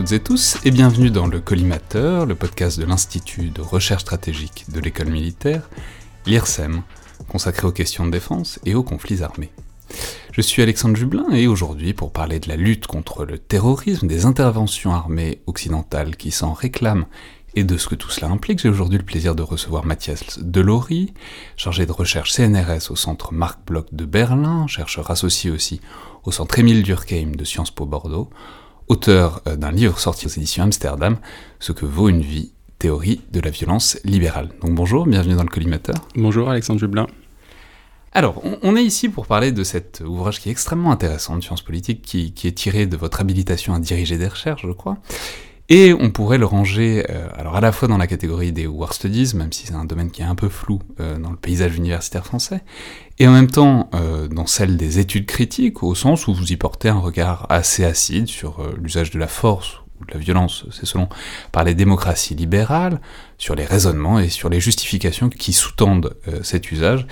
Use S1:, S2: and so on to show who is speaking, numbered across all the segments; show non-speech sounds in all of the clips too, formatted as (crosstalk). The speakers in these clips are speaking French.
S1: Et et bienvenue dans le Collimateur, le podcast de l'Institut de recherche stratégique de l'école militaire, l'IRSEM, consacré aux questions de défense et aux conflits armés. Je suis Alexandre Jublin et aujourd'hui pour parler de la lutte contre le terrorisme, des interventions armées occidentales qui s'en réclament et de ce que tout cela implique, j'ai aujourd'hui le plaisir de recevoir Mathias Delory, chargé de recherche CNRS au centre Marc Bloch de Berlin, chercheur associé aussi au centre Émile Durkheim de Sciences Po Bordeaux, auteur euh, d'un livre sorti aux éditions Amsterdam, Ce que vaut une vie, théorie de la violence libérale. Donc bonjour, bienvenue dans le collimateur.
S2: Bonjour Alexandre Jublin.
S1: Alors, on est ici pour parler de cet ouvrage qui est extrêmement intéressant de sciences politiques, qui, qui est tiré de votre habilitation à diriger des recherches, je crois, et on pourrait le ranger, euh, alors à la fois dans la catégorie des war studies, même si c'est un domaine qui est un peu flou euh, dans le paysage universitaire français, et en même temps euh, dans celle des études critiques, au sens où vous y portez un regard assez acide sur l'usage de la force ou de la violence, c'est selon, par les démocraties libérales, sur les raisonnements et sur les justifications qui sous-tendent cet usage,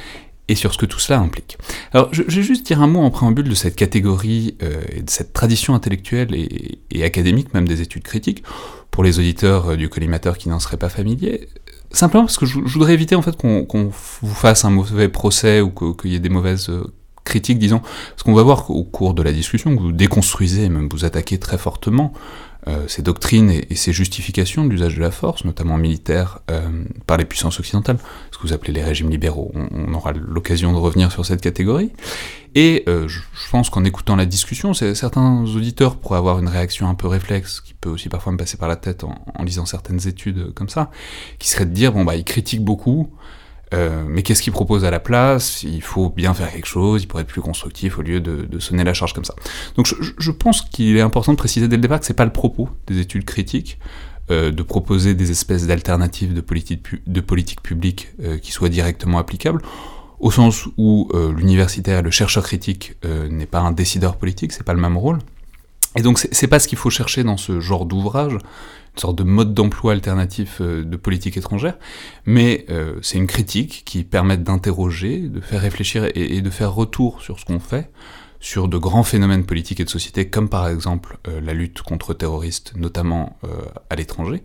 S1: et sur ce que tout cela implique. Alors, je, vais juste dire un mot en préambule de cette catégorie euh, et de cette tradition intellectuelle et, académique, même des études critiques, pour les auditeurs euh, du collimateur qui n'en seraient pas familiers. Simplement parce que je, voudrais éviter en fait qu'on vous fasse un mauvais procès ou qu'il y ait des mauvaises euh, critiques, disons, parce qu'on va voir au cours de la discussion que vous déconstruisez même vous attaquez très fortement euh, ces doctrines et, ces justifications de l'usage de la force, notamment militaire, euh, par les puissances occidentales, ce que vous appelez les régimes libéraux. On, aura l'occasion de revenir sur cette catégorie. Et euh, je, pense qu'en écoutant la discussion, certains auditeurs pourraient avoir une réaction un peu réflexe, qui peut aussi parfois me passer par la tête en, en lisant certaines études comme ça, qui serait de dire, bon bah, ils critiquent beaucoup, euh, mais qu'est-ce qu'il propose à la place? Il faut bien faire quelque chose, il pourrait être plus constructif au lieu de, sonner la charge comme ça. Donc je, pense qu'il est important de préciser dès le départ que c'est pas le propos des études critiques, euh, de proposer des espèces d'alternatives de politique, de politique publique euh, qui soient directement applicables, au sens où l'universitaire, le chercheur critique n'est pas un décideur politique, c'est pas le même rôle. Et donc c'est pas ce qu'il faut chercher dans ce genre d'ouvrage, sorte de mode d'emploi alternatif euh, de politique étrangère, mais euh, c'est une critique qui permet d'interroger, de faire réfléchir et, de faire retour sur ce qu'on fait, sur de grands phénomènes politiques et de société, comme par exemple euh, la lutte contre terroristes, notamment à l'étranger,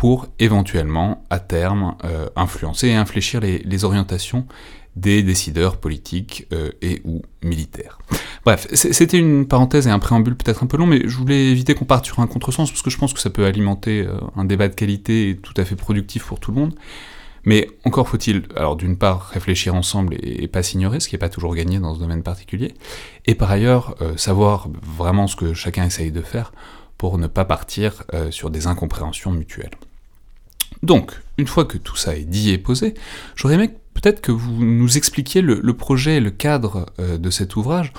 S1: pour éventuellement, à terme, influencer et infléchir les orientations des décideurs politiques euh, et ou militaires. Bref, c'était une parenthèse et un préambule peut-être un peu long, mais je voulais éviter qu'on parte sur un contresens, parce que je pense que ça peut alimenter euh, un débat de qualité tout à fait productif pour tout le monde. Mais encore faut-il, alors d'une part, réfléchir ensemble et, pas s'ignorer, ce qui n'est pas toujours gagné dans ce domaine particulier, et par ailleurs, euh, savoir vraiment ce que chacun essaye de faire pour ne pas partir sur des incompréhensions mutuelles. Donc, une fois que tout ça est dit et posé, j'aurais aimé peut-être que vous nous expliquiez le, projet et le cadre euh, de cet ouvrage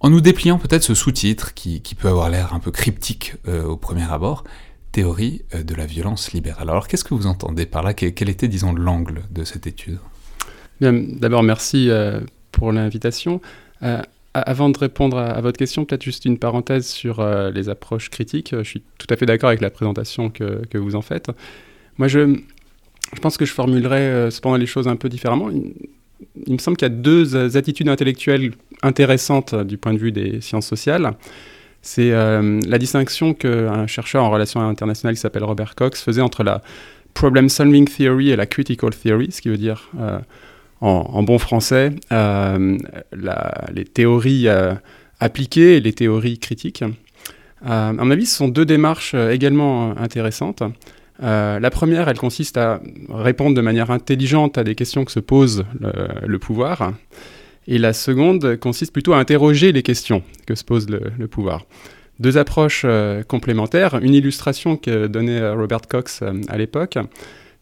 S1: en nous dépliant peut-être ce sous-titre qui, peut avoir l'air un peu cryptique euh, au premier abord, Théorie euh, de la violence libérale. Alors qu'est-ce que vous entendez par là? Quel était, disons, l'angle de cette étude?
S2: D'abord, merci pour l'invitation. Avant de répondre à, votre question, peut-être juste une parenthèse sur les approches critiques. Je suis tout à fait d'accord avec la présentation que, que, vous en faites. Moi, je, pense que je formulerais euh, cependant les choses un peu différemment. Il, me semble qu'il y a deux attitudes intellectuelles intéressantes euh, du point de vue des sciences sociales. C'est euh, la distinction qu'un chercheur en relations internationales qui s'appelle Robert Cox faisait entre la problem solving theory et la critical theory, ce qui veut dire en, bon français les théories appliquées et les théories critiques. à mon avis, ce sont deux démarches également intéressantes. Euh, la première, elle consiste à répondre de manière intelligente à des questions que se pose le, pouvoir. Et la seconde consiste plutôt à interroger les questions que se pose le, pouvoir. Deux approches euh, complémentaires. Une illustration que donnait Robert Cox euh, à l'époque,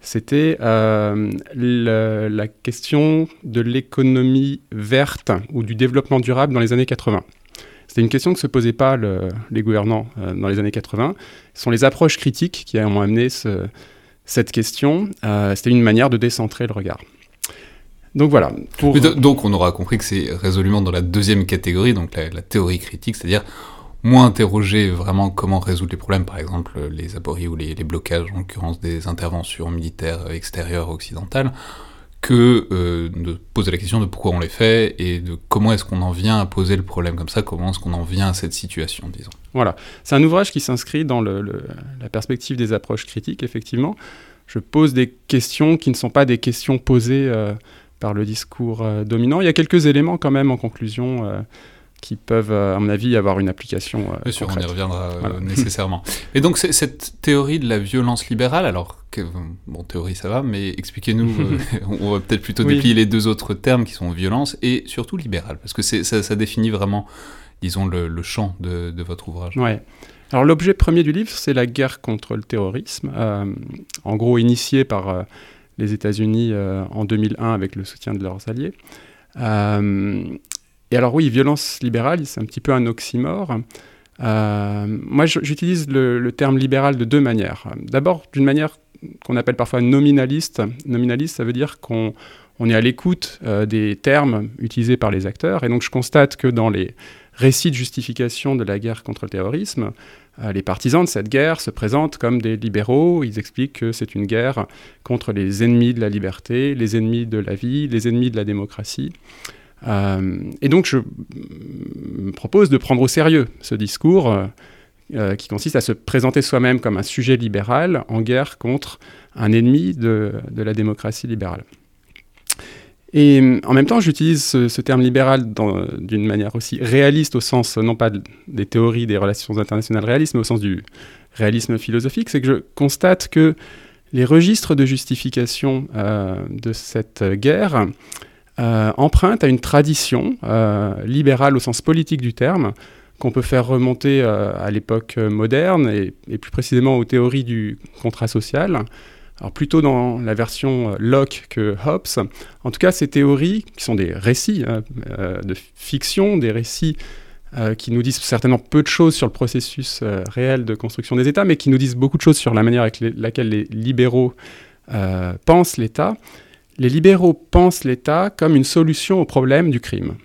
S2: c'était la question de l'économie verte ou du développement durable dans les années 80. C'était une question que se posaient pas les gouvernants euh, dans les années 80. Ce sont les approches critiques qui ont amené cette question. Euh, c'était une manière de décentrer le regard. Donc voilà.
S1: Donc on aura compris que c'est résolument dans la deuxième catégorie, donc la, théorie critique, c'est-à-dire moins interroger vraiment comment résoudre les problèmes, par exemple les apories ou les, les blocages, en l'occurrence des interventions militaires extérieures occidentales, que euh, de poser la question de pourquoi on les fait et de comment est-ce qu'on en vient à poser le problème comme ça, comment est-ce qu'on en vient à cette situation, disons.
S2: Voilà, c'est un ouvrage qui s'inscrit dans la perspective des approches critiques, effectivement. Je pose des questions qui ne sont pas des questions posées euh, par le discours euh, dominant. Il y a quelques éléments quand même en conclusion qui peuvent, à mon avis, avoir une application.
S1: Bien sûr, on y reviendra (laughs) nécessairement. Et donc, cette théorie de la violence libérale, alors bon, théorie ça va, mais expliquez-nous, (laughs) euh, on va peut-être plutôt déplier les deux autres termes qui sont violence et surtout libéral, parce que ça, ça, définit vraiment, disons, le, champ de, votre ouvrage.
S2: Ouais. Alors l'objet premier du livre, c'est la guerre contre le terrorisme, euh, en gros initiée par euh, les États-Unis en 2001 avec le soutien de leurs alliés. Et alors oui, violence libérale, c'est un petit peu un oxymore. moi, j'utilise le, terme libéral de deux manières. D'abord, d'une manière qu'on appelle parfois nominaliste. Nominaliste, ça veut dire qu'on est à l'écoute euh, des termes utilisés par les acteurs. Et donc je constate que dans les récits de justification de la guerre contre le terrorisme, euh, les partisans de cette guerre se présentent comme des libéraux. Ils expliquent que c'est une guerre contre les ennemis de la liberté, les ennemis de la vie, les ennemis de la démocratie. Euh, et donc je me propose de prendre au sérieux ce discours euh, qui consiste à se présenter soi-même comme un sujet libéral en guerre contre un ennemi de, la démocratie libérale. Et en même temps, j'utilise ce, terme libéral d'une manière aussi réaliste au sens, non pas des théories des relations internationales réalistes, mais au sens du réalisme philosophique, c'est que je constate que les registres de justification euh, de cette guerre euh, empruntent à une tradition libérale au sens politique du terme, qu'on peut faire remonter euh, à l'époque euh, moderne et, plus précisément aux théories du contrat social. Alors plutôt dans la version euh, Locke que Hobbes. En tout cas, ces théories, qui sont des récits hein, de fiction, des récits qui nous disent certainement peu de choses sur le processus réel de construction des États, mais qui nous disent beaucoup de choses sur la manière avec laquelle les libéraux pensent l'État. Les libéraux pensent l'État comme une solution au problème du crime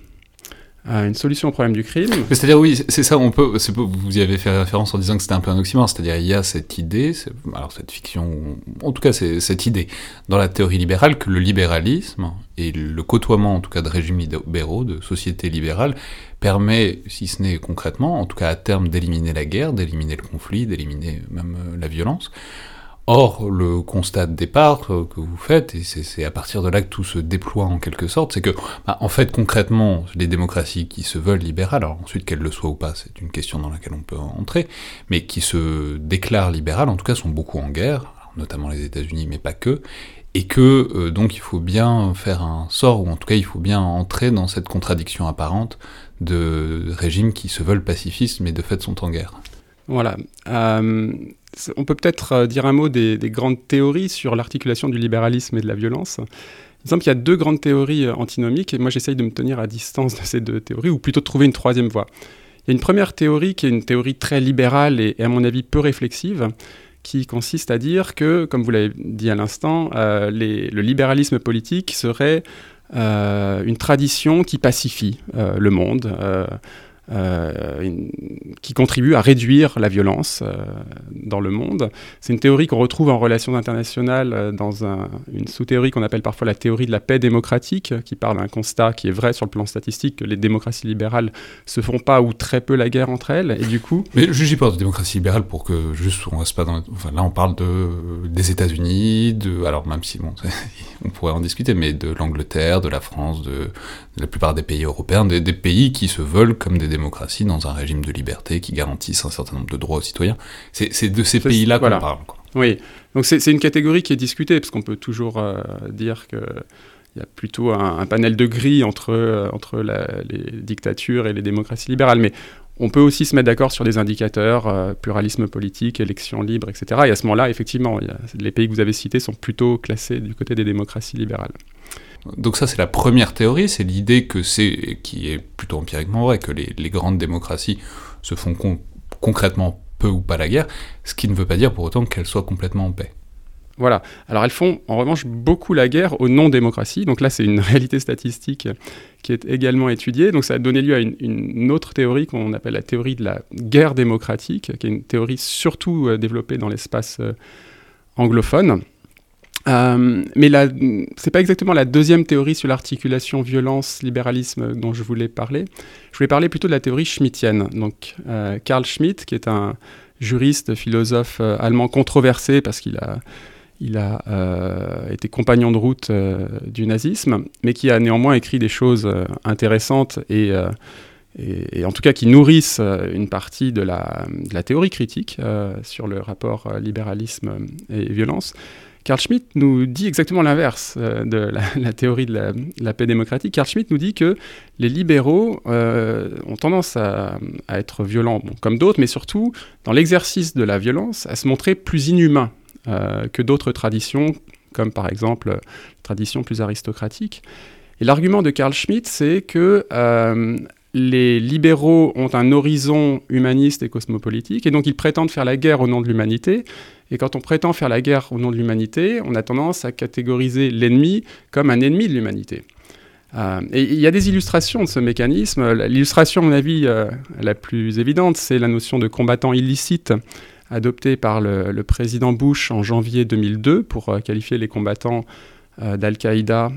S2: une solution au problème du crime.
S1: C'est-à-dire, oui, c'est ça, on peut, vous y avez fait référence en disant que c'était un peu un oxymore, c'est-à-dire il y a cette idée, alors cette fiction, en tout cas cette idée dans la théorie libérale que le libéralisme et le côtoiement en tout cas de régimes libéraux, de sociétés libérales, permet, si ce n'est concrètement, en tout cas à terme, d'éliminer la guerre, d'éliminer le conflit, d'éliminer même euh, la violence. Or, le constat de départ que vous faites, et c'est à partir de là que tout se déploie en quelque sorte, c'est que, bah, en fait, concrètement, les démocraties qui se veulent libérales, alors ensuite qu'elles le soient ou pas, c'est une question dans laquelle on peut entrer, mais qui se déclarent libérales, en tout cas, sont beaucoup en guerre, notamment les États-Unis, mais pas que, et que euh, donc il faut bien faire un sort, ou en tout cas il faut bien entrer dans cette contradiction apparente de régimes qui se veulent pacifistes, mais de fait sont en guerre.
S2: Voilà. Euh, on peut peut-être euh, dire un mot des, grandes théories sur l'articulation du libéralisme et de la violence. Il semble qu'il y a deux grandes théories euh, antinomiques, et moi j'essaye de me tenir à distance de ces deux théories, ou plutôt de trouver une troisième voie. Il y a une première théorie qui est une théorie très libérale et, à mon avis peu réflexive, qui consiste à dire que, comme vous l'avez dit à l'instant, euh, le libéralisme politique serait une tradition qui pacifie le monde euh, qui contribue à réduire la violence euh, dans le monde. C'est une théorie qu'on retrouve en relations internationales euh, dans une sous-théorie qu'on appelle parfois la théorie de la paix démocratique, qui parle d'un constat qui est vrai sur le plan statistique, que les démocraties libérales se font pas ou très peu la guerre entre elles, et du coup...
S1: Mais je dis pas de démocratie libérale pour que juste on reste pas dans... Enfin, là on parle de, des États-Unis, de... Alors même si bon, (laughs) on pourrait en discuter, mais de l'Angleterre, de la France, de, la plupart des pays européens, des, des pays qui se veulent comme des démocratie, dans un régime de liberté qui garantisse un certain nombre de droits aux citoyens. C'est de ces pays-là qu'on parle.
S2: Oui, donc c'est une catégorie qui est discutée, parce qu'on peut toujours euh, dire que il y a plutôt un, panel de gris entre, euh, entre les dictatures et les démocraties libérales. Mais on peut aussi se mettre d'accord sur des indicateurs, euh, pluralisme politique, élections libres, etc. Et à ce moment-là, effectivement, les pays que vous avez cités sont plutôt classés du côté des démocraties libérales.
S1: Donc ça, c'est la première théorie, c'est l'idée que c'est, qui est plutôt empiriquement vrai, que les, grandes démocraties se font concrètement peu ou pas la guerre, ce qui ne veut pas dire pour autant qu'elles soient complètement en paix.
S2: Voilà. Alors elles font en revanche beaucoup la guerre aux non-démocraties. Donc là, c'est une (laughs) réalité statistique qui est également étudiée. Donc ça a donné lieu à une, autre théorie qu'on appelle la théorie de la guerre démocratique, qui est une théorie surtout euh, développée dans l'espace euh, anglophone. Euh, mais ce n'est pas exactement la deuxième théorie sur l'articulation violence-libéralisme dont je voulais parler. Je voulais parler plutôt de la théorie schmittienne. Donc, euh, Karl Schmitt, qui est un juriste, philosophe euh, allemand controversé parce qu'il a, été compagnon de route du nazisme, mais qui a néanmoins écrit des choses intéressantes et, et, en tout cas qui nourrissent une partie de la, de la théorie critique sur le rapport libéralisme et violence. Carl Schmitt nous dit exactement l'inverse euh, de la, (laughs) théorie de la, paix démocratique. Carl Schmitt nous dit que les libéraux euh, ont tendance à, être violents, comme d'autres, mais surtout dans l'exercice de la violence, à se montrer plus inhumains euh, que d'autres traditions, comme par exemple traditions plus aristocratiques. Et l'argument de Carl Schmitt, c'est que les libéraux ont un horizon humaniste et cosmopolitique, et donc ils prétendent faire la guerre au nom de l'humanité. Et quand on prétend faire la guerre au nom de l'humanité, on a tendance à catégoriser l'ennemi comme un ennemi de l'humanité. Euh, et il y a des illustrations de ce mécanisme. L'illustration, à mon avis, euh, la plus évidente, c'est la notion de combattant illicite adoptée par le, président Bush en janvier 2002 pour euh, qualifier les combattants d'Al-Qaïda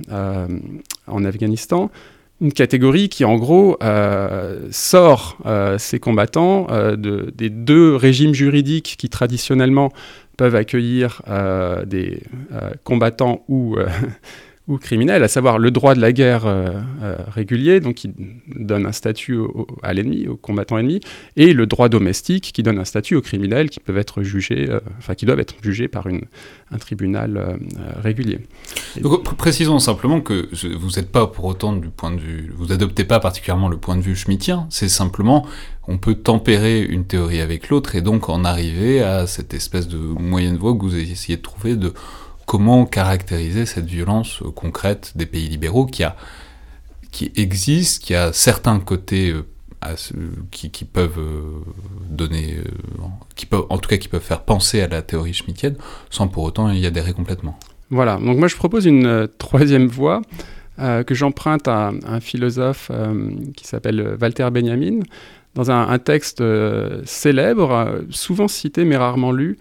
S2: en Afghanistan une catégorie qui, en gros, euh, sort euh, ces combattants euh, de, des deux régimes juridiques qui, traditionnellement, peuvent accueillir des combattants ou ou criminels, à savoir le droit de la guerre euh, euh, régulier, donc qui donne un statut à l'ennemi, au combattant ennemi, et le droit domestique qui donne un statut aux criminels qui peuvent être jugés, euh, enfin qui doivent être jugés par une, un tribunal régulier.
S1: Donc, précisons simplement que vous n'êtes pas pour autant du point de vue, vous adoptez pas particulièrement le point de vue schmittien, c'est simplement on peut tempérer une théorie avec l'autre et donc en arriver à cette espèce de moyenne voie que vous essayez de trouver de comment caractériser cette violence euh, concrète des pays libéraux qui, a, qui existe, qui a certains côtés euh, qui, peuvent euh, donner, qui peuvent, en tout cas qui peuvent faire penser à la théorie schmittienne, sans pour autant y adhérer complètement.
S2: Voilà, donc moi je propose une troisième voie que j'emprunte à un philosophe qui s'appelle Walter Benjamin, dans un texte célèbre, souvent cité mais rarement lu,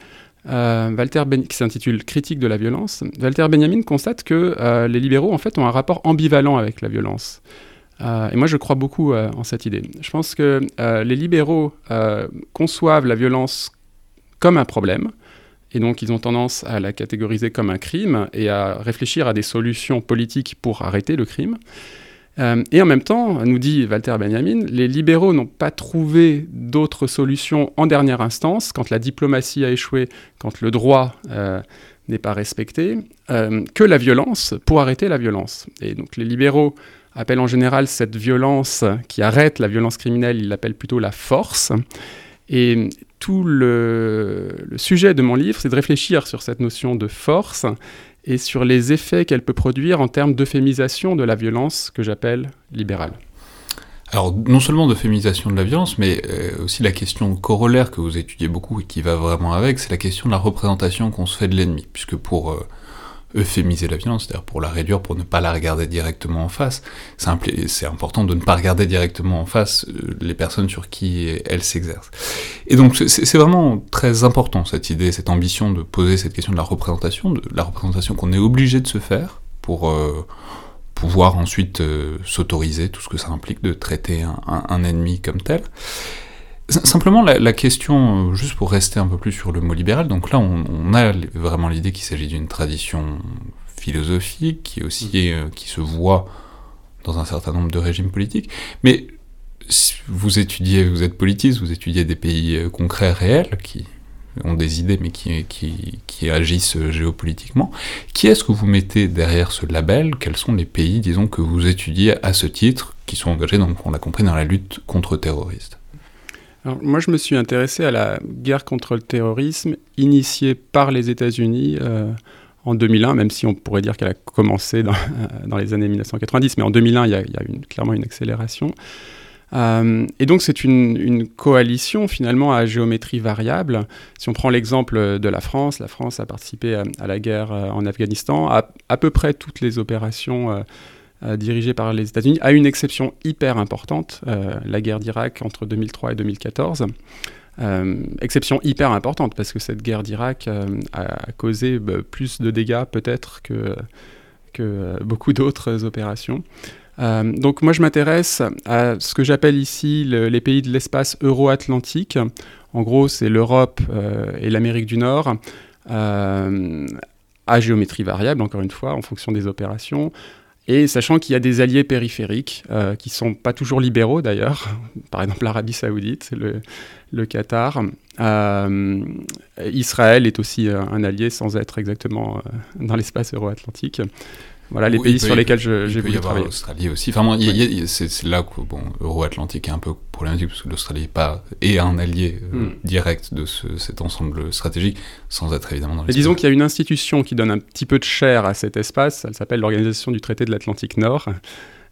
S2: euh, Walter qui s'intitule Critique de la violence, Walter Benjamin constate que euh, les libéraux en fait ont un rapport ambivalent avec la violence. Euh, et moi je crois beaucoup en cette idée. Je pense que les libéraux conçoivent la violence comme un problème, et donc ils ont tendance à la catégoriser comme un crime et à réfléchir à des solutions politiques pour arrêter le crime. Euh, et en même temps, nous dit Walter Benjamin, les libéraux n'ont pas trouvé d'autres solutions en dernière instance, quand la diplomatie a échoué, quand le droit euh, n'est pas respecté, euh, que la violence pour arrêter la violence. Et donc les libéraux appellent en général cette violence qui arrête la violence criminelle, ils l'appellent plutôt la force. Et tout le, le sujet de mon livre, c'est de réfléchir sur cette notion de force et sur les effets qu'elle peut produire en termes d'euphémisation de la violence que j'appelle libérale.
S1: Alors, non seulement d'euphémisation de la violence, mais euh, aussi la question corollaire que vous étudiez beaucoup et qui va vraiment avec, c'est la question de la représentation qu'on se fait de l'ennemi. Puisque pour euh, euphémiser la violence, c'est-à-dire pour la réduire, pour ne pas la regarder directement en face. C'est important de ne pas regarder directement en face euh, les personnes sur qui elle s'exerce. Et donc c'est vraiment très important cette idée, cette ambition de poser cette question de la représentation, de la représentation qu'on est obligé de se faire pour euh, pouvoir ensuite euh, s'autoriser tout ce que ça implique de traiter un, un ennemi comme tel. Simplement, la, question, euh, juste pour rester un peu plus sur le mot libéral, donc là, on, a vraiment l'idée qu'il s'agit d'une tradition philosophique qui aussi mm. euh, qui se voit dans un certain nombre de régimes politiques. Mais vous étudiez, vous êtes politiste, vous étudiez des pays euh, concrets, réels, qui ont des idées, mais qui, qui, qui agissent géopolitiquement. Qui est-ce que vous mettez derrière ce label? Quels sont les pays, disons, que vous étudiez à ce titre, qui sont engagés, donc on l'a compris, dans la lutte contre
S2: moi, je me suis intéressé à la guerre contre le terrorisme initiée par les États-Unis euh, en 2001, même si on pourrait dire qu'elle a commencé dans, (laughs) les années 1990, mais en 2001, il y a, clairement une accélération. Euh, et donc, c'est une, coalition finalement à géométrie variable. Si on prend l'exemple de la France, la France a participé à, la guerre euh, en Afghanistan, à, peu près toutes les opérations dirigée par les États-Unis, à une exception hyper importante, euh, la guerre d'Irak entre 2003 et 2014. exception hyper importante parce que cette guerre d'Irak a causé bah, plus de dégâts peut-être que, que beaucoup d'autres opérations. donc moi je m'intéresse à ce que j'appelle ici les pays de l'espace euro-atlantique. En gros c'est l'Europe et l'Amérique du Nord à géométrie variable, encore une fois, en fonction des opérations. Et sachant qu'il y a des alliés périphériques euh, qui ne sont pas toujours libéraux d'ailleurs, (laughs) par exemple l'Arabie saoudite, le, Qatar. Euh, Israël est aussi un allié sans être exactement euh, dans l'espace euro-atlantique. Voilà les pays sur lesquels j'ai voulu travailler.
S1: L'Australie aussi. Enfin, c'est là que bon, Euro-Atlantique est un peu problématique parce que l'Australie est, un allié euh, hmm. direct de cet ensemble stratégique, sans être évidemment dans.
S2: Mais disons qu'il y a une institution qui donne un petit peu de chair à cet espace. Elle s'appelle l'Organisation du traité de l'Atlantique Nord.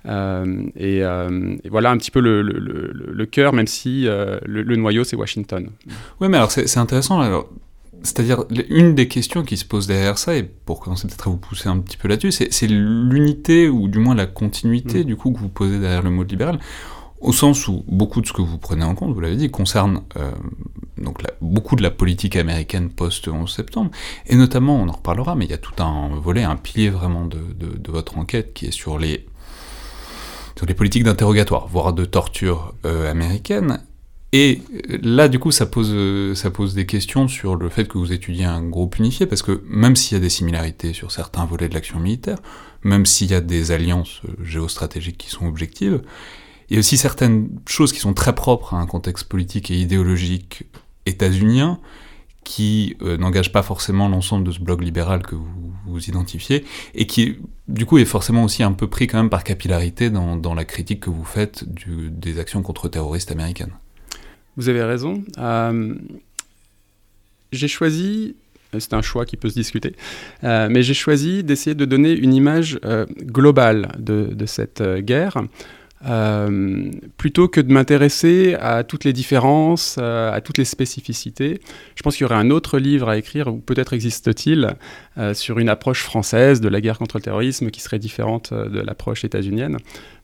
S2: Euh, euh, et, voilà un petit peu le, le, cœur, même si le, noyau c'est Washington.
S1: Oui, mais alors c'est intéressant. Alors, c'est-à-dire, une des questions qui se pose derrière ça, et pour commencer peut-être à vous pousser un petit peu là-dessus, c'est l'unité, ou du moins la continuité, mm. du coup, que vous posez derrière le mot libéral, au sens où beaucoup de ce que vous prenez en compte, vous l'avez dit, concerne euh, donc beaucoup de la politique américaine post-11 septembre, et notamment, on en reparlera, mais il y a tout un volet, un pilier vraiment de, votre enquête qui est sur les, sur les politiques d'interrogatoire, voire de torture euh, américaine, et là, du coup, ça pose, ça pose des questions sur le fait que vous étudiez un groupe unifié, parce que même s'il y a des similarités sur certains volets de l'action militaire, même s'il y a des alliances géostratégiques qui sont objectives, il y a aussi certaines choses qui sont très propres à un contexte politique et idéologique états-unien, qui euh, n'engagent pas forcément l'ensemble de ce bloc libéral que vous, vous identifiez, et qui, du coup, est forcément aussi un peu pris quand même par capillarité dans, la critique que vous faites des actions contre-terroristes américaines.
S2: Vous avez raison. Euh, j'ai choisi, c'est un choix qui peut se discuter, euh, mais j'ai choisi d'essayer de donner une image euh, globale de cette guerre. Plutôt que de m'intéresser à toutes les différences, à toutes les spécificités. Je pense qu'il y aurait un autre livre à écrire, ou peut-être existe-t-il, sur une approche française de la guerre contre le terrorisme qui serait différente de l'approche états-unienne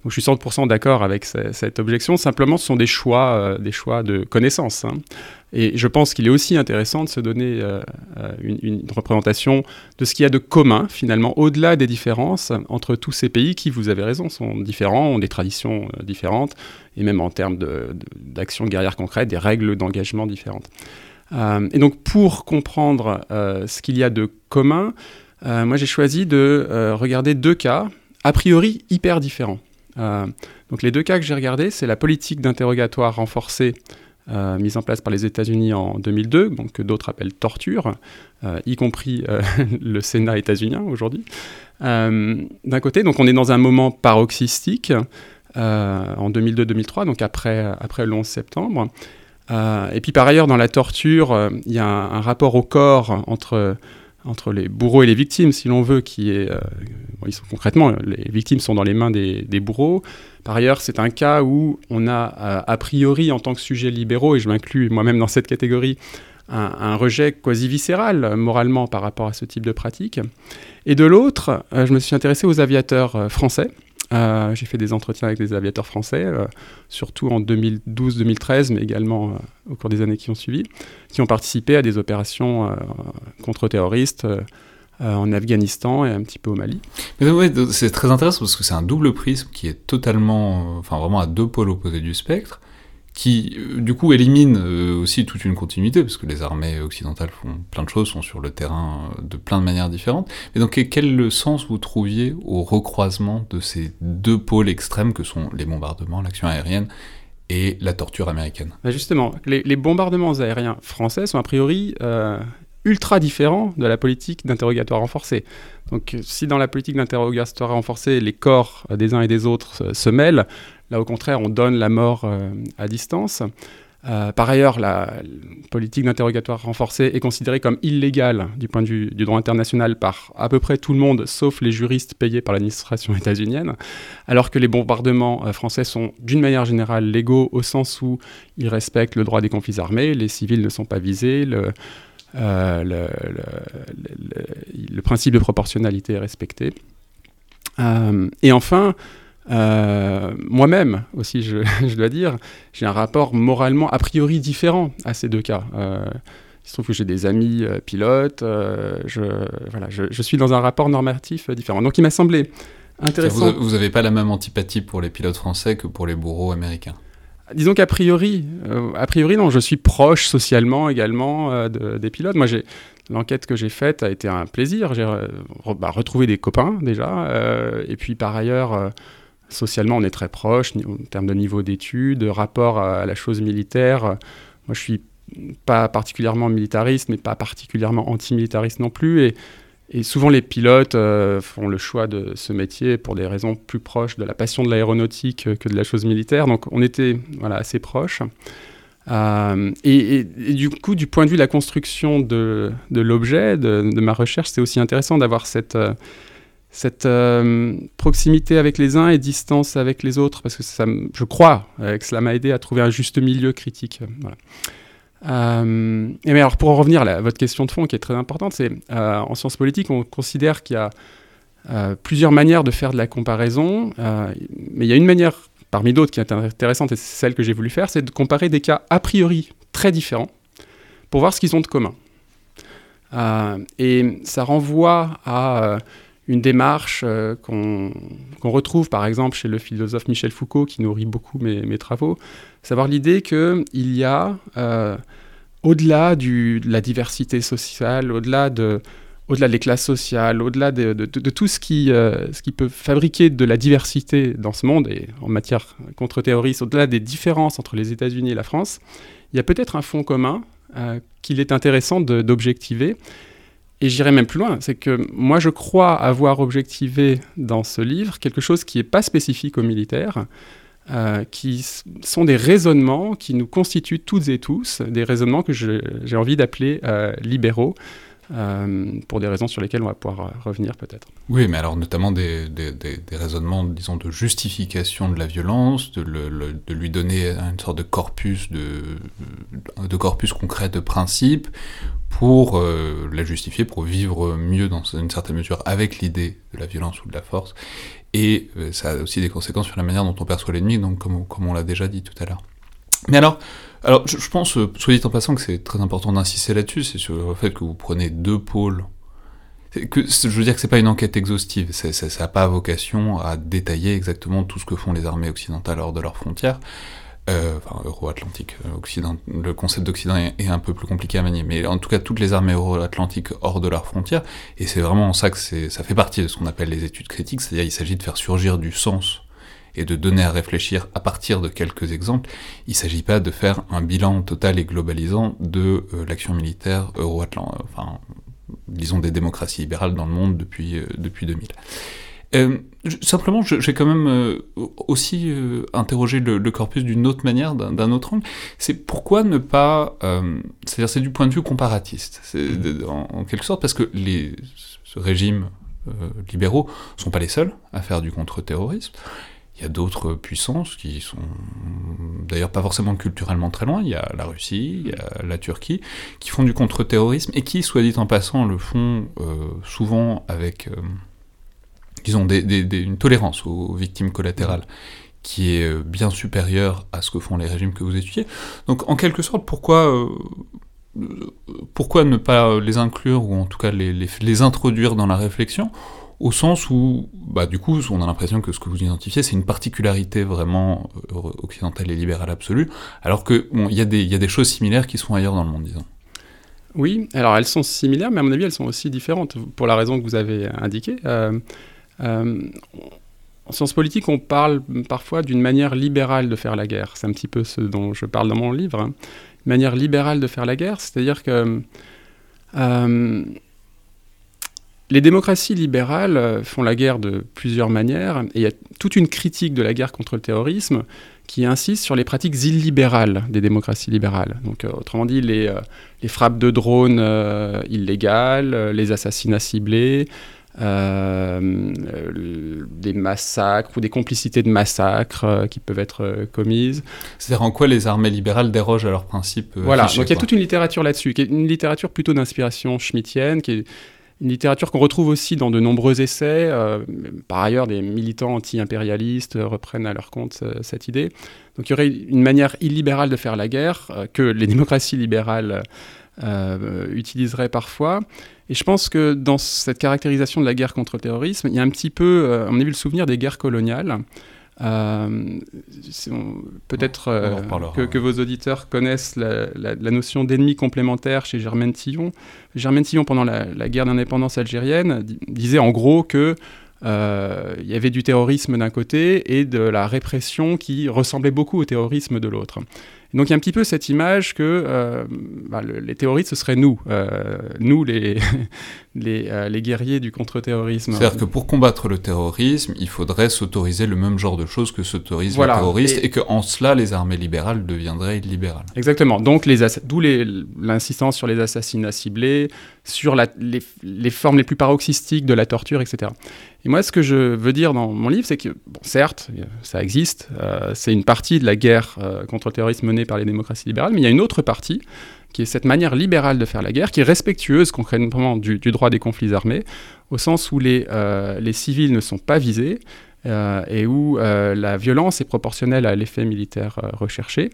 S2: je suis 100% d'accord avec cette objection. Simplement, ce sont des choix, euh, des choix de connaissances. Hein. Et je pense qu'il est aussi intéressant de se donner euh, euh, une, représentation de ce qu'il y a de commun, finalement, au-delà des différences entre tous ces pays qui, vous avez raison, sont différents, ont des traditions différentes, et même en termes d'actions de, guerrières concrètes, des règles d'engagement différentes. et donc, pour comprendre ce qu'il y a de commun, moi j'ai choisi de regarder deux cas, a priori hyper différents. Euh, donc les deux cas que j'ai regardés, c'est la politique d'interrogatoire renforcée euh, mise en place par les États-Unis en 2002, donc que d'autres appellent torture, euh, y compris (laughs) le Sénat états-unien aujourd'hui. D'un côté, donc on est dans un moment paroxystique en 2002-2003, donc après, après le 11 septembre. et puis par ailleurs, dans la torture, il y a un, rapport au corps entre entre les bourreaux et les victimes, si l'on veut, qui est... Euh, ils sont, concrètement, les victimes sont dans les mains des, bourreaux. Par ailleurs, c'est un cas où on a, euh, a priori, en tant que sujet libéraux, et je m'inclus moi-même dans cette catégorie, un, rejet quasi viscéral, moralement, par rapport à ce type de pratique. Et de l'autre, euh, je me suis intéressé aux aviateurs français, euh, j'ai fait des entretiens avec des aviateurs français, euh, surtout en 2012-2013, mais également euh, au cours des années qui ont suivi, qui ont participé à des opérations contre-terroristes en Afghanistan et un petit peu au Mali.
S1: c'est très intéressant parce que c'est un double prisme qui est totalement, enfin vraiment à deux pôles opposés du spectre qui euh, du coup élimine euh, aussi toute une continuité, parce que les armées occidentales font plein de choses, sont sur le terrain euh, de plein de manières différentes. Mais donc quel sens vous trouviez au recroisement de ces deux pôles extrêmes que sont les bombardements, l'action aérienne et la torture américaine?
S2: Bah, Justement, les, bombardements aériens français sont a priori ultra différents de la politique d'interrogatoire renforcé. Donc si dans la politique d'interrogatoire renforcé, les corps des uns et des autres se mêlent, Là, au contraire, on donne la mort euh, à distance. Euh, par ailleurs, la politique d'interrogatoire renforcé est considérée comme illégale du point de vue du droit international par à peu près tout le monde, sauf les juristes payés par l'administration états-unienne, alors que les bombardements euh, français sont d'une manière générale légaux au sens où ils respectent le droit des conflits armés, les civils ne sont pas visés, le, principe de proportionnalité est respecté. et enfin, Moi-même aussi, je, (laughs) je, dois dire, j'ai un rapport moralement a priori différent à ces deux cas. il se trouve que j'ai des amis pilotes, je, voilà, je, je, suis dans un rapport normatif différent. Donc il m'a semblé intéressant.
S1: Vous n'avez pas la même antipathie pour les pilotes français que pour les bourreaux américains?
S2: Disons qu'a priori, euh, a priori non, je suis proche socialement également euh, des pilotes. Moi, j'ai l'enquête que j'ai faite a été un plaisir. J'ai bah, retrouvé des copains déjà, euh, et puis par ailleurs, socialement, on est très proche en termes de niveau d'études, de rapport à, la chose militaire. Moi, je suis pas particulièrement militariste, mais pas particulièrement antimilitariste non plus, et souvent, les pilotes euh, font le choix de ce métier pour des raisons plus proches de la passion de l'aéronautique que de la chose militaire. Donc, on était voilà, assez proches. Euh, et, du coup, du point de vue de la construction de, l'objet, de, ma recherche, c'est aussi intéressant d'avoir cette, euh, cette proximité avec les uns et distance avec les autres, parce que ça, je crois que cela m'a aidé à trouver un juste milieu critique. Euh, et mais pour en revenir à votre question de fond qui est très importante, c'est euh, en sciences politiques on considère qu'il y a euh, plusieurs manières de faire de la comparaison, mais il y a une manière parmi d'autres qui est intéressante et c'est celle que j'ai voulu faire, c'est de comparer des cas a priori très différents pour voir ce qu'ils ont de commun. et ça renvoie à une démarche qu'on retrouve par exemple chez le philosophe Michel Foucault qui nourrit beaucoup mes, mes travaux, savoir l'idée qu'il y a, euh, au-delà de la diversité sociale, au-delà de, au-delà des classes sociales, au-delà de, tout ce qui, euh, ce qui peut fabriquer de la diversité dans ce monde, et en matière contre-terroriste, au-delà des différences entre les États-Unis et la France, il y a peut-être un fond commun euh, qu'il est intéressant d'objectiver. Et j'irai même plus loin, c'est que moi je crois avoir objectivé dans ce livre quelque chose qui n'est pas spécifique aux militaires, euh, qui sont des raisonnements qui nous constituent toutes et tous, des raisonnements que j'ai envie d'appeler euh, libéraux, euh, pour des raisons sur lesquelles on va pouvoir revenir peut-être.
S1: Oui, mais alors notamment des, raisonnements, disons, de justification de la violence, de, lui donner une sorte de corpus, de, corpus concret de principes pour la justifier, pour vivre mieux dans une certaine mesure avec l'idée de la violence ou de la force, et euh, ça a aussi des conséquences sur la manière dont on perçoit l'ennemi, donc comme on l'a déjà dit tout à l'heure. Mais alors, alors je, pense, euh, soit dit en passant, que c'est très important d'insister là-dessus, c'est sur le fait que vous prenez deux pôles. Je veux dire que c'est pas une enquête exhaustive, ça n'a pas vocation à détailler exactement tout ce que font les armées occidentales hors de leurs frontières. Euh, enfin, euro-atlantique, euh, le concept d'Occident est, un peu plus compliqué à manier, mais en tout cas toutes les armées euro-atlantiques hors de leurs frontières, et c'est vraiment ça que ça fait partie de ce qu'on appelle les études critiques, c'est-à-dire il s'agit de faire surgir du sens et de donner à réfléchir à partir de quelques exemples. Il ne s'agit pas de faire un bilan total et globalisant de euh, l'action militaire euro-atlantique, enfin, disons des démocraties libérales dans le monde depuis, depuis 2000. Euh, simplement, j'ai quand même euh, aussi euh, interrogé le, corpus d'une autre manière, d'un autre angle. C'est pourquoi ne pas... C'est-à-dire, c'est du point de vue comparatiste, en, en, quelque sorte, parce que les régimes libéraux sont pas les seuls à faire du contre-terrorisme. Il y a d'autres puissances qui sont d'ailleurs pas forcément culturellement très loin. Il y a la Russie, il y a la Turquie, qui font du contre-terrorisme et qui, soit dit en passant, le font souvent avec disons, des, une tolérance aux victimes collatérales qui est euh, bien supérieure à ce que font les régimes que vous étudiez. Donc, en quelque sorte, pourquoi, euh, pourquoi ne pas les inclure, ou en tout cas les, les, introduire dans la réflexion, au sens où, bah, du coup, on a l'impression que ce que vous identifiez, c'est une particularité vraiment euh, occidentale et libérale absolue, alors qu'il bon, y, a des, choses similaires qui sont ailleurs dans le monde, disons.
S2: Oui, alors elles sont similaires, mais à mon avis, elles sont aussi différentes, pour la raison que vous avez indiquée. Euh, en sciences politiques, on parle parfois d'une manière libérale de faire la guerre. C'est un petit peu ce dont je parle dans mon livre. Hein. Une manière libérale de faire la guerre, c'est-à-dire que euh, les démocraties libérales font la guerre de plusieurs manières, et il y a toute une critique de la guerre contre le terrorisme qui insiste sur les pratiques illibérales des démocraties libérales. Donc, euh, autrement dit, les, les, frappes de drones illégales, les assassinats ciblés, euh, des massacres ou des complicités de massacres euh, qui peuvent être euh, commises.
S1: C'est-à-dire en quoi les armées libérales dérogent à leurs principes
S2: Voilà, donc il y a toute une littérature là-dessus, qui est une littérature plutôt d'inspiration schmittienne, qui est une littérature qu'on retrouve aussi dans de nombreux essais. par ailleurs, des militants anti-impérialistes reprennent à leur compte cette idée. Donc il y aurait une manière illibérale de faire la guerre que les (laughs) démocraties libérales utiliseraient parfois. Et je pense que dans cette caractérisation de la guerre contre le terrorisme, il y a un petit peu, on a vu le souvenir des guerres coloniales. Euh, peut-être euh, que, vos auditeurs connaissent la, notion d'ennemi complémentaire chez Germaine Tillon. Germaine Tillon, pendant la, guerre d'indépendance algérienne, disait en gros que euh, il y avait du terrorisme d'un côté et de la répression qui ressemblait beaucoup au terrorisme de l'autre. Donc il y a un petit peu cette image que euh, bah, les terroristes, ce seraient nous, euh, nous les, euh, les, guerriers du contre-terrorisme.
S1: C'est-à-dire que pour combattre le terrorisme, il faudrait s'autoriser le même genre de choses que s'autorisent les terroristes, et, et qu'en cela, les armées libérales deviendraient illibérales.
S2: Exactement, donc d'où l'insistance sur les assassinats ciblés, sur les, les, formes les plus paroxystiques de la torture, etc. Et moi, ce que je veux dire dans mon livre, c'est que, bon, certes, ça existe, euh, c'est une partie de la guerre euh, contre le terrorisme menée par les démocraties libérales, mais il y a une autre partie, qui est cette manière libérale de faire la guerre, qui est respectueuse concrètement du, droit des conflits armés, au sens où les, euh, les civils ne sont pas visés, et où la violence est proportionnelle à l'effet militaire recherché.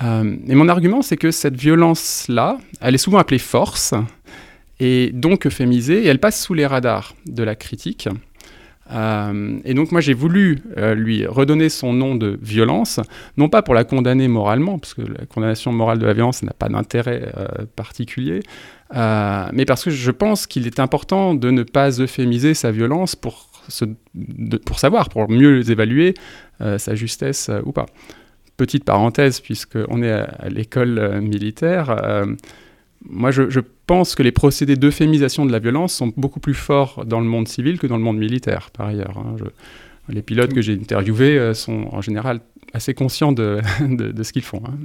S2: et mon argument, c'est que cette violence-là, elle est souvent appelée force, et donc euphémisée, et elle passe sous les radars de la critique. Euh, et donc moi j'ai voulu euh, lui redonner son nom de violence, non pas pour la condamner moralement, parce que la condamnation morale de la violence n'a pas d'intérêt euh, particulier, mais parce que je pense qu'il est important de ne pas euphémiser sa violence pour, pour savoir, pour mieux évaluer sa justesse ou pas. Petite parenthèse, puisqu'on est à, l'école militaire, moi, je, pense que les procédés d'euphémisation de la violence sont beaucoup plus forts dans le monde civil que dans le monde militaire, par ailleurs. Hein. les pilotes que j'ai interviewés euh, sont en général assez conscients de, (laughs) ce qu'ils font. Hein.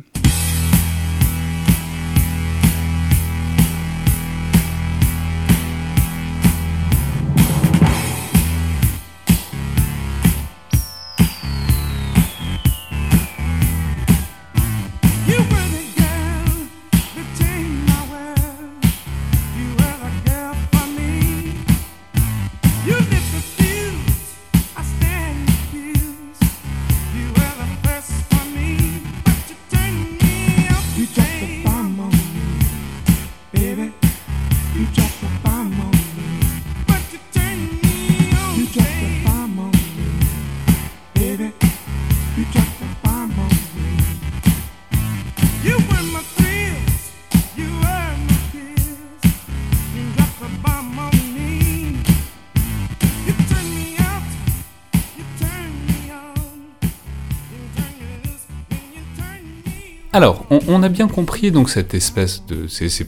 S1: Alors, on, a bien compris donc cette espèce de ces,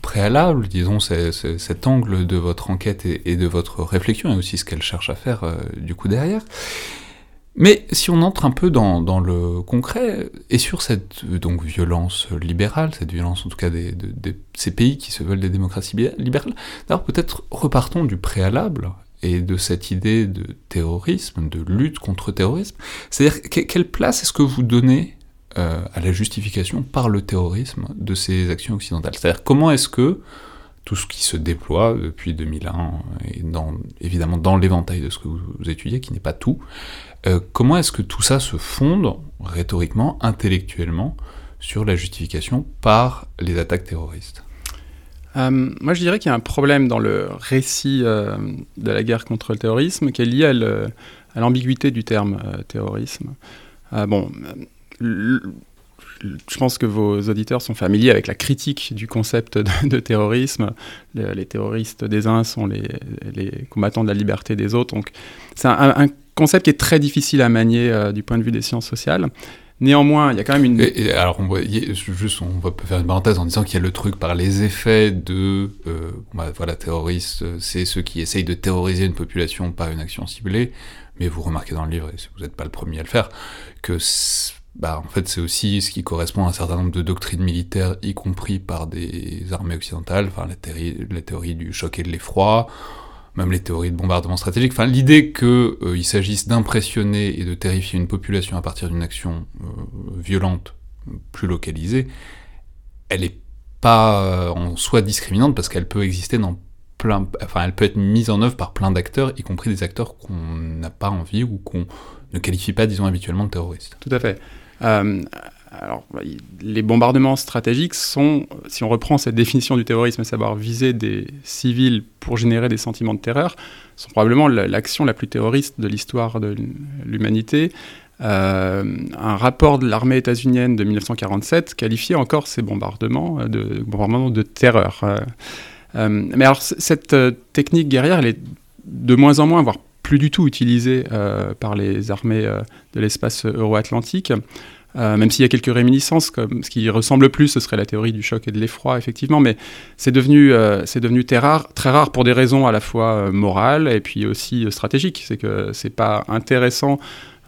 S1: préalables, disons, cet angle de votre enquête et, de votre réflexion, et aussi ce qu'elle cherche à faire euh, du coup derrière. Mais si on entre un peu dans, le concret, et sur cette donc violence libérale, cette violence en tout cas de, ces pays qui se veulent des démocraties libérales, d'abord peut-être repartons du préalable et de cette idée de terrorisme, de lutte contre le terrorisme. C'est-à-dire, quelle place est-ce que vous donnez euh, à la justification par le terrorisme de ces actions occidentales. C'est-à-dire comment est-ce que tout ce qui se déploie depuis 2001, et évidemment dans l'éventail de ce que vous, étudiez, qui n'est pas tout, euh, comment est-ce que tout ça se fonde rhétoriquement, intellectuellement, sur la justification par les attaques terroristes?
S2: Euh, moi, je dirais qu'il y a un problème dans le récit de la guerre contre le terrorisme qui est lié à l'ambiguïté du terme terrorisme. bon, je pense que vos auditeurs sont familiers avec la critique du concept de, terrorisme. Les, terroristes des uns sont les, combattants de la liberté des autres. Donc, c'est un, concept qui est très difficile à manier euh, du point de vue des sciences sociales. Néanmoins, il y a quand même une.
S1: alors, on va, juste, on va faire une parenthèse en disant qu'il y a le truc par les effets de. Euh, bah, voilà, terroristes, c'est ceux qui essayent de terroriser une population par une action ciblée. Mais vous remarquez dans le livre, et vous n'êtes pas le premier à le faire, que bah, en fait, c'est aussi ce qui correspond à un certain nombre de doctrines militaires, y compris par des armées occidentales, enfin, la, théorie, du choc et de l'effroi, même les théories de bombardement stratégique. Enfin, l'idée qu'il euh, s'agisse d'impressionner et de terrifier une population à partir d'une action euh, violente, plus localisée, elle n'est pas en soi discriminante parce qu'elle peut exister dans plein, enfin, elle peut être mise en œuvre par plein d'acteurs, y compris des acteurs qu'on n'a pas envie ou qu'on ne qualifie pas, disons, habituellement de terroristes.
S2: Tout à fait. Euh, alors, les bombardements stratégiques sont, si on reprend cette définition du terrorisme, à savoir viser des civils pour générer des sentiments de terreur, sont probablement l'action la plus terroriste de l'histoire de l'humanité. Euh, un rapport de l'armée états-unienne de 1947 qualifiait encore ces bombardements euh, de bombardements de terreur. Mais alors cette technique guerrière, elle est de moins en moins, voire plus du tout utilisée par les armées de l'espace euro-atlantique. Euh, même s'il y a quelques réminiscences, comme ce qui ressemble plus, ce serait la théorie du choc et de l'effroi, effectivement, mais c'est devenu, euh, c'est devenu très rare, très rare pour des raisons à la fois euh, morales et puis aussi stratégiques. C'est que c'est pas intéressant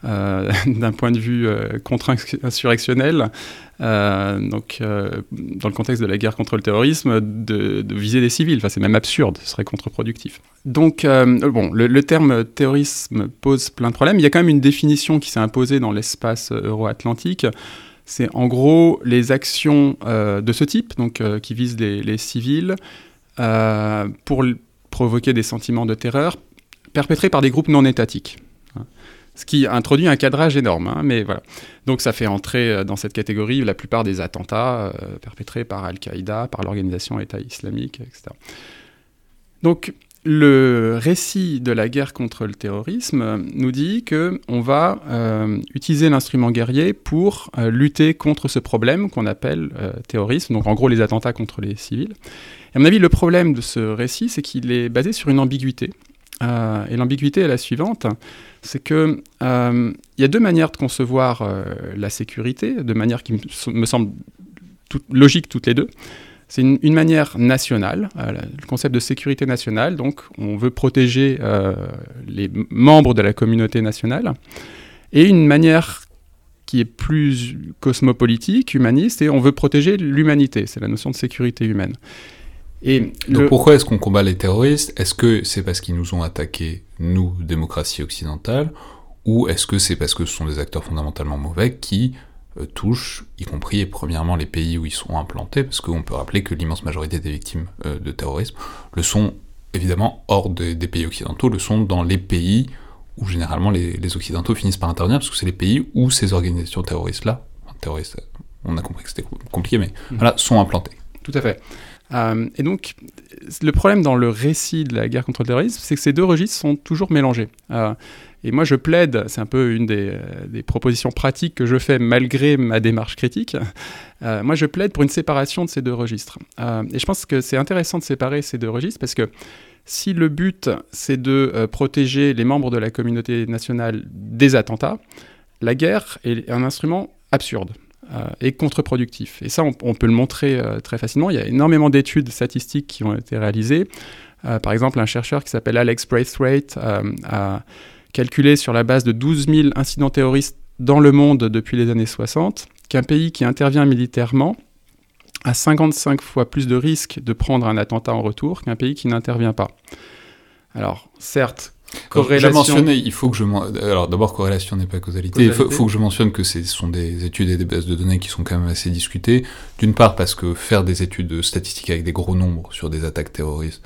S2: euh, (laughs) d'un point de vue euh, contre-insurrectionnel, euh, donc dans le contexte de la guerre contre le terrorisme, de, viser des civils. Enfin, c'est même absurde, ce serait contre-productif. Donc, bon, le, terme terrorisme pose plein de problèmes. Il y a quand même une définition qui s'est imposée dans l'espace euro-atlantique. C'est en gros les actions de ce type, donc qui visent les, les civils, pour provoquer des sentiments de terreur, perpétrés par des groupes non étatiques ce qui introduit un cadrage énorme. Hein, mais voilà. Donc ça fait entrer euh, dans cette catégorie la plupart des attentats euh, perpétrés par Al-Qaïda, par l'organisation État islamique, etc. Donc le récit de la guerre contre le terrorisme nous dit que on va euh, utiliser l'instrument guerrier pour lutter contre ce problème qu'on appelle terrorisme, donc en gros les attentats contre les civils. Et à mon avis, le problème de ce récit, c'est qu'il est basé sur une ambiguïté. Et l'ambiguïté est la suivante c'est qu'il euh, y a deux manières de concevoir euh, la sécurité, de manière qui me, semble logique toutes les deux. C'est une, manière nationale, euh, le concept de sécurité nationale, donc on veut protéger les membres de la communauté nationale, et une manière qui est plus cosmopolitique, humaniste, et on veut protéger l'humanité, c'est la notion de sécurité humaine.
S1: Et Donc pourquoi est-ce qu'on combat les terroristes? Est-ce que c'est parce qu'ils nous ont attaqués, nous, démocratie occidentale, ou est-ce que c'est parce que ce sont des acteurs fondamentalement mauvais qui euh, touchent, y compris et premièrement les pays où ils sont implantés, parce qu'on peut rappeler que l'immense majorité des victimes euh, de terrorisme le sont évidemment hors des pays occidentaux, le sont dans les pays où généralement les, occidentaux finissent par intervenir, parce que c'est les pays où ces organisations terroristes-là, terroristes, on a compris que c'était compliqué, mais mmh. voilà, sont implantées.
S2: Tout à fait. Euh, et donc, le problème dans le récit de la guerre contre le terrorisme, c'est que ces deux registres sont toujours mélangés. Euh, et moi, je plaide, c'est un peu une euh, des, propositions pratiques que je fais malgré ma démarche critique. moi, je plaide pour une séparation de ces deux registres. et je pense que c'est intéressant de séparer ces deux registres parce que si le but, c'est de protéger les membres de la communauté nationale des attentats, la guerre est un instrument absurde. Euh, et contre-productif. Et ça, on, peut le montrer euh, très facilement. Il y a énormément d'études statistiques qui ont été réalisées. Euh, par exemple, un chercheur qui s'appelle Alex Braithwaite a calculé sur la base de 12 000 incidents terroristes dans le monde depuis les années 60 qu'un pays qui intervient militairement a 55 fois plus de risques de prendre un attentat en retour qu'un pays qui n'intervient pas. Alors, certes,
S1: Corrélation. mentionné, il faut que je. Alors d'abord, corrélation n'est pas causalité. Il faut, que je mentionne que ce sont des études et des bases de données qui sont quand même assez discutées. D'une part, parce que faire des études statistiques avec des gros nombres sur des attaques terroristes,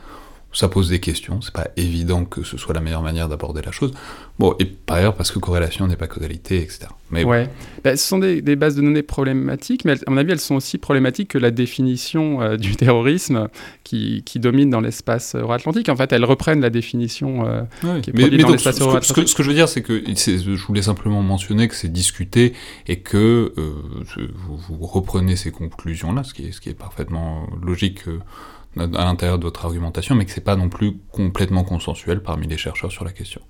S1: ça pose des questions, c'est pas évident que ce soit la meilleure manière d'aborder la chose. Bon, et par ailleurs, parce que corrélation n'est pas causalité, etc.
S2: Mais ouais. Bah, ce sont des, bases de données problématiques, mais à mon avis, elles sont aussi problématiques que la définition euh, du (laughs) terrorisme qui, qui domine dans l'espace euro-atlantique. En fait, elles reprennent la définition euh, qui est dans l'espace euro-atlantique.
S1: Ce, que je veux dire, c'est que je voulais simplement mentionner que c'est discuté et que euh, vous, reprenez ces conclusions-là, ce qui est, ce qui est parfaitement logique à l'intérieur de votre argumentation, mais que c'est pas non plus complètement consensuel parmi les chercheurs sur la question.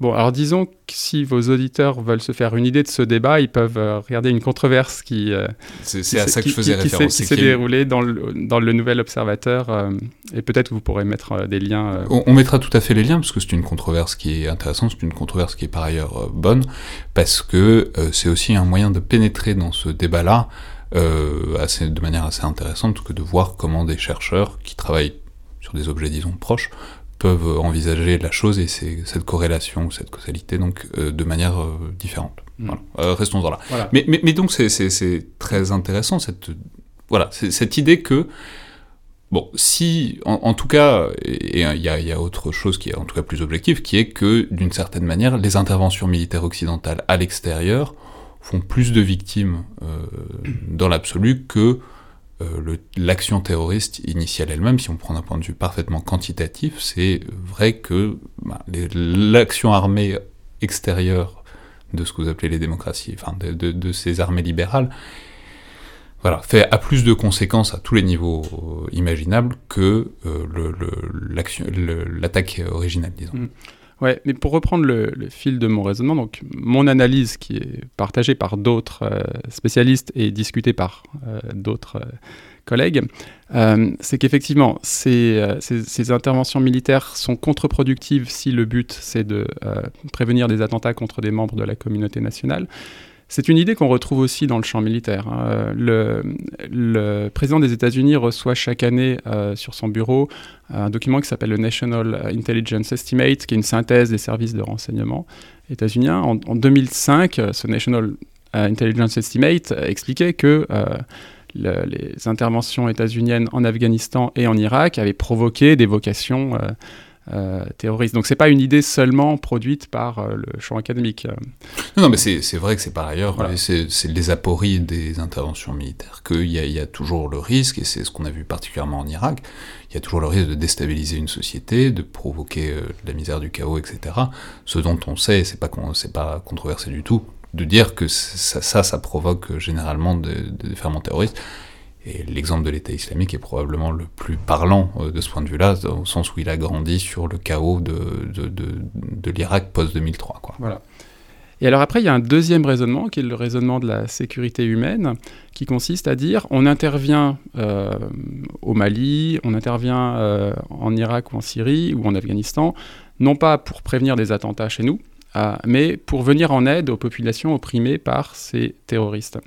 S2: Bon, alors disons que si vos auditeurs veulent se faire une idée de ce débat, ils peuvent euh, regarder une controverse qui.
S1: Euh, c'est à ça que je faisais référence.
S2: Qui s'est déroulée dans le, dans le Nouvel Observateur, euh, et peut-être vous pourrez mettre des liens.
S1: On, on, mettra tout à fait les liens, parce que c'est une controverse qui est intéressante, c'est une controverse qui est par ailleurs bonne, parce que c'est aussi un moyen de pénétrer dans ce débat-là assez, de manière assez intéressante que de voir comment des chercheurs qui travaillent sur des objets, disons, proches, peuvent envisager la chose et cette corrélation, cette causalité, donc, euh, de manière euh, différente. Mm. Voilà. Restons-en là. Mais, mais, mais, donc, c'est très intéressant, cette, voilà, cette idée que Bon, si, en, tout cas, et il y, y, a autre chose qui est en tout cas plus objective, qui est que, d'une certaine manière, les interventions militaires occidentales à l'extérieur font plus de victimes euh, dans l'absolu que euh, l'action terroriste initiale elle-même. Si on prend un point de vue parfaitement quantitatif, c'est vrai que bah, l'action armée extérieure de ce que vous appelez les démocraties, enfin de, de, de ces armées libérales, voilà, fait à plus de conséquences à tous les niveaux euh, imaginables que euh, l'attaque originale, disons.
S2: Ouais, mais pour reprendre le, fil de mon raisonnement, donc mon analyse qui est partagée par d'autres euh, spécialistes et discutée par d'autres collègues, c'est qu'effectivement, ces, ces, interventions militaires sont contre-productives si le but c'est de prévenir des attentats contre des membres de la communauté nationale. C'est une idée qu'on retrouve aussi dans le champ militaire. Hein. Le, président des États-Unis reçoit chaque année euh, sur son bureau un document qui s'appelle le National Intelligence Estimate, qui est une synthèse des services de renseignement états-uniens. En, 2005, ce National Intelligence Estimate expliquait que euh, les interventions états-uniennes en Afghanistan et en Irak avaient provoqué des vocations euh, euh, terroriste. Donc c'est pas une idée seulement produite par euh, le champ académique.
S1: Non, non mais c'est vrai que c'est par ailleurs, c'est les apories des interventions militaires, qu'il y, y, a toujours le risque, et c'est ce qu'on a vu particulièrement en Irak, il y a toujours le risque de déstabiliser une société, de provoquer euh, la misère, du chaos, etc. Ce dont on sait, c'est pas, pas controversé du tout, de dire que ça, ça, ça provoque généralement des, des ferments terroristes. Et l'exemple de l'État islamique est probablement le plus parlant euh, de ce point de vue-là, au sens où il a grandi sur le chaos de, l'Irak post-2003.
S2: Voilà. Et alors après, il y a un deuxième raisonnement, qui est le raisonnement de la sécurité humaine, qui consiste à dire on intervient euh, au Mali, on intervient euh, en Irak ou en Syrie ou en Afghanistan, non pas pour prévenir des attentats chez nous, mais pour venir en aide aux populations opprimées par ces terroristes.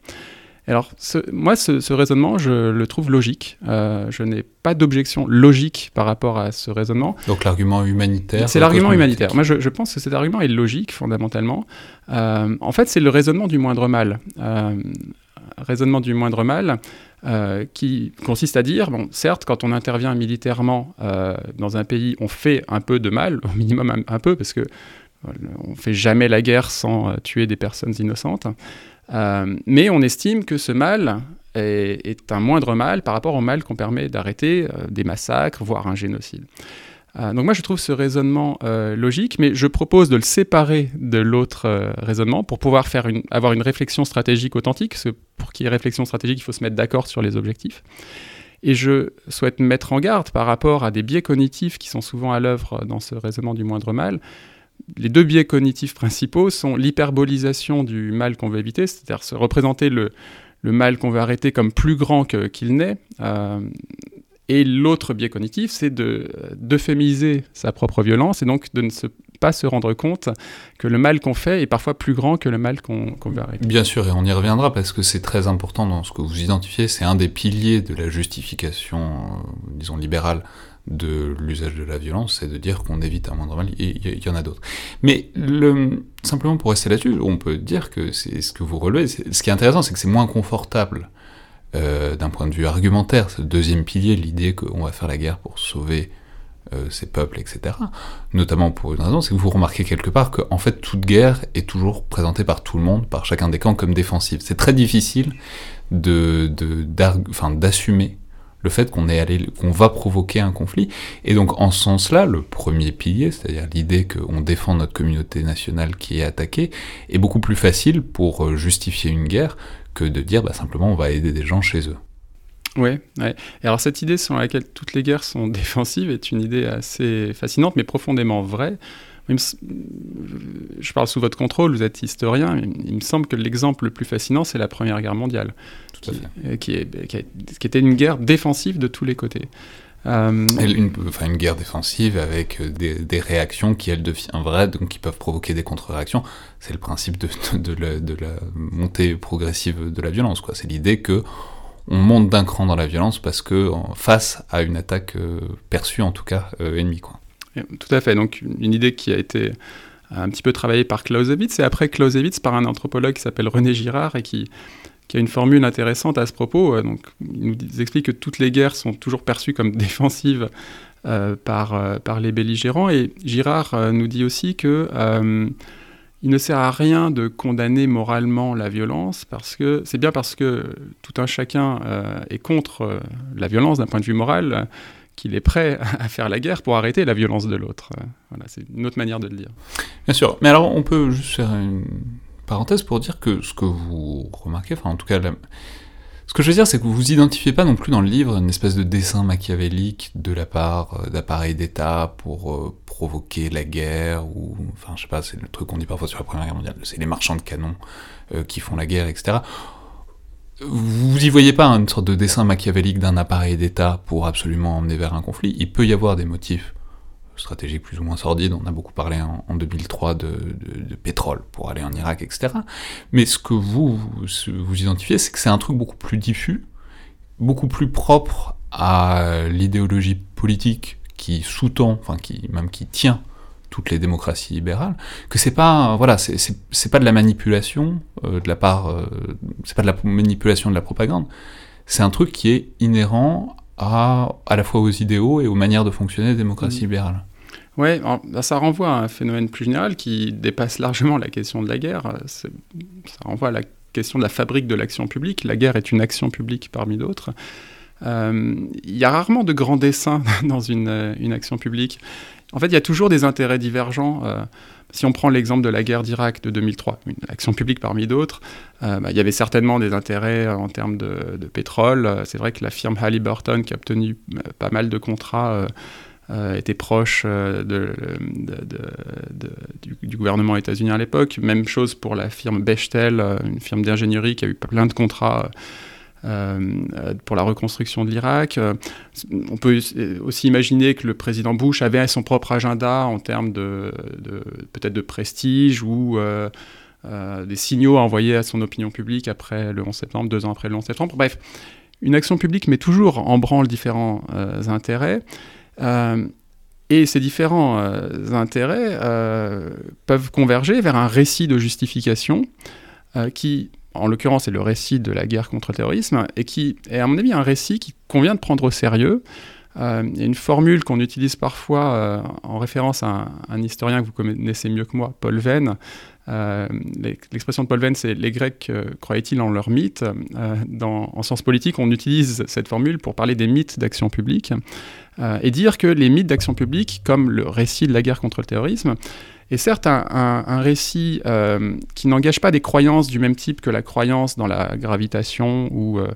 S2: Alors, moi, ce, raisonnement, je le trouve logique. Euh, je n'ai pas d'objection logique par rapport à ce raisonnement.
S1: Donc, l'argument humanitaire
S2: C'est l'argument humanitaire. Moi, je, pense que cet argument est logique, fondamentalement. Euh, en fait, c'est le raisonnement du moindre mal. Euh, raisonnement du moindre mal qui consiste à dire, bon, certes, quand on intervient militairement dans un pays, on fait un peu de mal, au minimum un, peu, parce que on fait jamais la guerre sans tuer des personnes innocentes. Euh, mais on estime que ce mal est, un moindre mal par rapport au mal qu'on permet d'arrêter euh, des massacres, voire un génocide. Euh, donc moi je trouve ce raisonnement logique, mais je propose de le séparer de l'autre raisonnement pour pouvoir faire une, avoir une réflexion stratégique authentique, pour qu'il y ait réflexion stratégique, il faut se mettre d'accord sur les objectifs. Et je souhaite mettre en garde par rapport à des biais cognitifs qui sont souvent à l'œuvre dans ce raisonnement du moindre mal, les deux biais cognitifs principaux sont l'hyperbolisation du mal qu'on veut éviter, c'est-à-dire se représenter le, mal qu'on veut arrêter comme plus grand qu'il n'est. Euh, et l'autre biais cognitif, c'est d'euphémiser sa propre violence et donc de ne pas se rendre compte que le mal qu'on fait est parfois plus grand que le mal qu'on veut arrêter.
S1: Bien sûr, et on y reviendra parce que c'est très important dans ce que vous identifiez, c'est un des piliers de la justification, euh, disons, libérale de l'usage de la violence, c'est de dire qu'on évite un moindre mal, il y, en a d'autres. Mais le, simplement pour rester là-dessus, on peut dire que c'est ce que vous relevez, ce qui est intéressant, c'est que c'est moins confortable euh, d'un point de vue argumentaire, ce deuxième pilier, l'idée qu'on va faire la guerre pour sauver euh, ces peuples, etc. Notamment pour une raison, c'est que vous remarquez quelque part que en fait toute guerre est toujours présentée par tout le monde, par chacun des camps comme défensive. C'est très difficile de, d'assumer le fait qu'on va provoquer un conflit. Et donc, en ce sens-là, le premier pilier, c'est-à-dire l'idée qu'on défend notre communauté nationale qui est attaquée, est beaucoup plus facile pour euh, justifier une guerre que de dire bah, simplement on va aider des gens chez eux.
S2: Oui. Et alors cette idée selon laquelle toutes les guerres sont (laughs) défensives est une idée assez fascinante, mais profondément vraie. Je parle sous votre contrôle, vous êtes historien, il me semble que l'exemple le plus fascinant, c'est la Première Guerre mondiale. Euh, qui, est, qui, était une guerre défensive de tous les côtés.
S1: Euh, une, enfin, une guerre défensive avec euh, des, réactions qui, elles, deviennent vraies, donc qui peuvent provoquer des contre-réactions. C'est le principe de, de, la, de, la, montée progressive de la violence. C'est l'idée que on monte d'un cran dans la violence parce que face à une attaque perçue, en tout cas, ennemie. Quoi.
S2: Tout à fait. Donc, une idée qui a été un petit peu travaillée par Clausewitz, et après Clausewitz par un anthropologue qui s'appelle René Girard, et qui qui a une formule intéressante à ce propos. donc, il nous explique que toutes les guerres sont toujours perçues comme (laughs) défensives par, par les belligérants. Et Girard nous dit aussi que il ne sert à rien de condamner moralement la violence, parce que c'est bien parce que tout un chacun est contre la violence d'un point de vue moral qu'il est prêt (laughs) à faire la guerre pour arrêter la violence de l'autre. Voilà, c'est une autre manière de le dire.
S1: Bien sûr, mais alors on peut juste faire une parenthèse pour dire que ce que vous remarquez, enfin en tout cas, ce que je veux dire, c'est que vous vous identifiez pas non plus dans le livre une espèce de dessin machiavélique de la part euh, d'appareils d'État pour euh, provoquer la guerre, ou enfin je sais pas, c'est le truc qu'on dit parfois sur la Première Guerre mondiale, c'est les marchands de canons euh, qui font la guerre, etc vous y voyez pas une sorte de dessin machiavélique d'un appareil d'État pour absolument emmener vers un conflit. Il peut y avoir des motifs stratégiques plus ou moins sordides. On a beaucoup parlé en, 2003 de, pétrole pour aller en Irak, etc. Mais ce que vous vous identifiez, c'est que c'est un truc beaucoup plus diffus, beaucoup plus propre à l'idéologie politique qui sous-tend, enfin qui même qui tient toutes les démocraties libérales, que c'est pas voilà c'est pas de la manipulation euh, de la part euh, c'est pas de la manipulation de la propagande, c'est un truc qui est inhérent à à la fois aux idéaux et aux manières de fonctionner des démocraties mmh. libérales.
S2: Ouais, bah, ça renvoie à un phénomène plus général qui dépasse largement la question de la guerre. Ça renvoie à la question de la fabrique de l'action publique. La guerre est une action publique parmi d'autres. Euh, il y a rarement de grands dessins (laughs) dans une, une action publique. En fait, il y a toujours des intérêts divergents. Euh, si on prend l'exemple de la guerre d'Irak de 2003, une action publique parmi d'autres, euh, bah, il y avait certainement des intérêts en termes de, pétrole. C'est vrai que la firme Halliburton, qui a obtenu euh, pas mal de contrats, était proche de, du, gouvernement états-unien à l'époque. Même chose pour la firme Bechtel, une firme d'ingénierie qui a eu plein de contrats euh, pour la reconstruction de l'Irak. Euh, on peut aussi imaginer que le président Bush avait son propre agenda en termes de, peut-être de prestige ou euh, des signaux à envoyer à son opinion publique après le 11 septembre, deux ans après le 11 septembre. Bref, une action publique met toujours en branle différents intérêts. Et ces différents intérêts peuvent converger vers un récit de justification qui en l'occurrence c'est le récit de la guerre contre le terrorisme, et qui est à mon avis un récit qui convient de prendre au sérieux. Euh, il y a une formule qu'on utilise parfois euh, en référence à un, historien que vous connaissez mieux que moi, Paul Venn. Euh, l'expression de Paul Venn, c'est les Grecs croyaient-ils en leur mythe En sciences politiques, on utilise cette formule pour parler des mythes d'action publique et dire que les mythes d'action publique, comme le récit de la guerre contre le terrorisme, et certes un, récit euh, qui n'engage pas des croyances du même type que la croyance dans la gravitation ou, euh,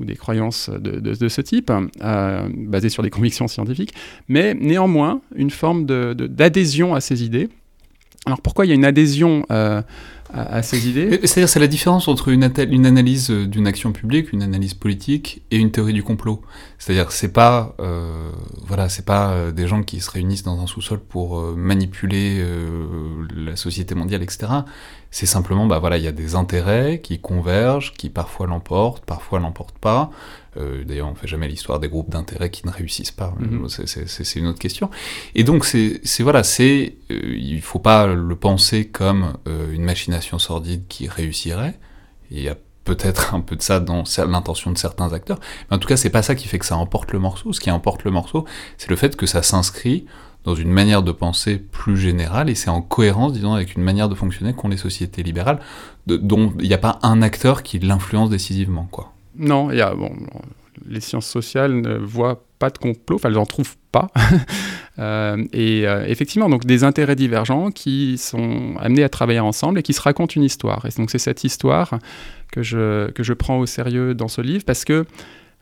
S2: des croyances de, ce type, euh, basées sur des convictions scientifiques, mais néanmoins une forme d'adhésion à ces idées. Alors pourquoi il y a une adhésion à, ces idées?
S1: C'est-à-dire, c'est la différence entre une, analyse euh, d'une action publique, une analyse politique, et une théorie du complot. C'est-à-dire, c'est pas, euh, voilà, c'est pas euh, des gens qui se réunissent dans un sous-sol pour euh, manipuler euh, la société mondiale, etc. C'est simplement, bah voilà, il y a des intérêts qui convergent, qui parfois l'emportent, parfois l'emportent pas. Euh, d'ailleurs, on fait jamais l'histoire des groupes d'intérêt qui ne réussissent pas. Mhm. C'est une autre question. Et donc, c'est voilà, c'est euh, il faut pas le penser comme euh, une machination sordide qui réussirait. Il y a peut-être un peu de ça dans l'intention de certains acteurs, mais en tout cas, c'est pas ça qui fait que ça emporte le morceau. Ce qui emporte le morceau, c'est le fait que ça s'inscrit dans une manière de penser plus générale, et c'est en cohérence, disons, avec une manière de fonctionner qu'ont les sociétés libérales, dont il n'y a pas un acteur qui l'influence décisivement, quoi.
S2: Non, il y a, bon, les sciences sociales ne voient pas de complot, enfin elles n'en trouvent pas. (laughs) Euh, et euh, effectivement, donc des intérêts divergents qui sont amenés à travailler ensemble et qui se racontent une histoire. Et donc c'est cette histoire que je, que je prends au sérieux dans ce livre parce que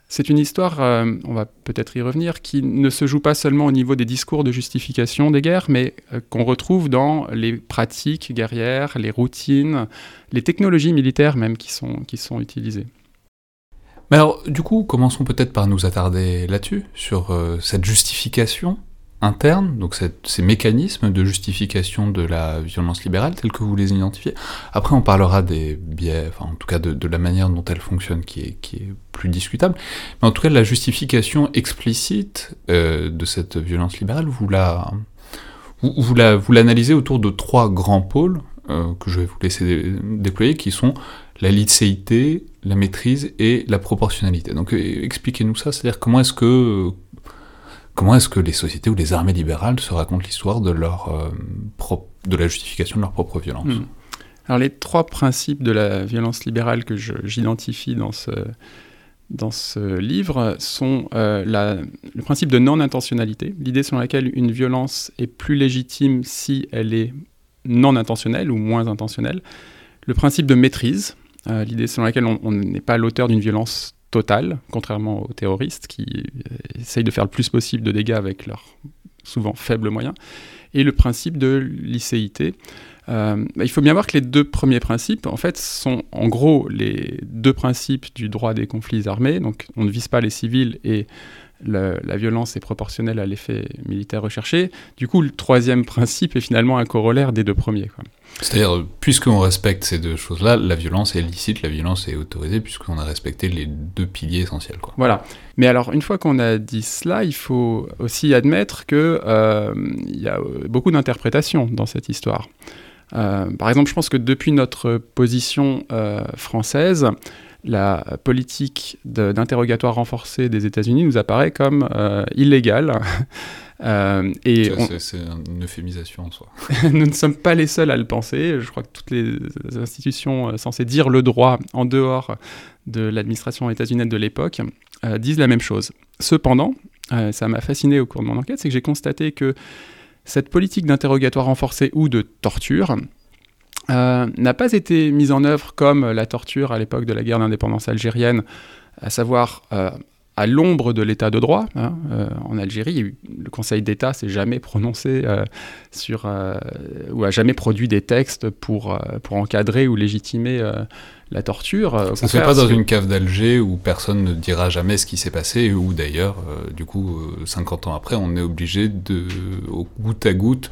S2: c'est une histoire, euh, on va peut-être y revenir, qui ne se joue pas seulement au niveau des discours de justification des guerres, mais qu'on retrouve dans les pratiques guerrières, les routines, les technologies militaires même qui sont, qui sont utilisées.
S1: Mais alors, du coup, commençons peut-être par nous attarder là-dessus, sur euh, cette justification interne, donc ces mécanismes de justification de la violence libérale tels que vous les identifiez. Après, on parlera des biais, enfin en tout cas de, la manière dont elle fonctionne qui est, plus discutable. Mais en tout cas, la justification explicite euh, de cette violence libérale, vous la, vous, vous l'analysez autour de trois grands pôles euh, que je vais vous laisser déployer, qui sont la licéité, la maîtrise et la proportionnalité. Donc expliquez-nous ça, c'est-à-dire comment est-ce que comment est-ce que les sociétés ou les armées libérales se racontent l'histoire de leur de la justification de leur propre violence? Hmm.
S2: Alors les trois principes de la violence libérale que j'identifie dans ce dans ce livre sont euh, le principe de non-intentionnalité, l'idée selon laquelle une violence est plus légitime si elle est non intentionnelle ou moins intentionnelle, le principe de maîtrise, euh, l'idée selon laquelle on n'est pas l'auteur d'une violence totale, contrairement aux terroristes qui euh, essayent de faire le plus possible de dégâts avec leurs souvent faibles moyens, et le principe de licéité, euh, il faut bien voir que les deux premiers principes, en fait, sont en gros les deux principes du droit des conflits armés. Donc, on ne vise pas les civils et la violence est proportionnelle à l'effet militaire recherché. Du coup, le troisième principe est finalement un corollaire des deux premiers.
S1: C'est-à-dire, puisqu'on respecte ces deux choses-là, la violence est licite, la violence est autorisée, puisqu'on a respecté les deux piliers essentiels. Quoi.
S2: Voilà. Mais alors, une fois qu'on a dit cela, il faut aussi admettre qu'il euh, y a beaucoup d'interprétations dans cette histoire. Euh, par exemple, je pense que depuis notre position euh, française, la politique d'interrogatoire renforcé des États-Unis nous apparaît comme euh, illégale. (laughs)
S1: et c'est une euphémisation en soi. (laughs)
S2: nous ne sommes pas les seuls à le penser. Je crois que toutes les institutions censées dire le droit en dehors de l'administration états-unienne de l'époque disent la même chose. Cependant, ça m'a fasciné au cours de mon enquête, c'est que j'ai constaté que cette politique d'interrogatoire renforcé ou de torture euh, n'a pas été mise en œuvre comme la torture à l'époque de la guerre d'indépendance algérienne, à savoir euh, à l'ombre de l'état de droit. Hein, euh, en Algérie, le Conseil d'État s'est jamais prononcé sur ou a jamais produit des textes pour, pour encadrer ou légitimer la torture.
S1: Euh, ça ne se fait pas dans une cave d'Alger où personne ne dira jamais ce qui s'est passé, ou d'ailleurs, euh, du coup, 50 euh, ans après, on est obligé de, au goutte à goutte,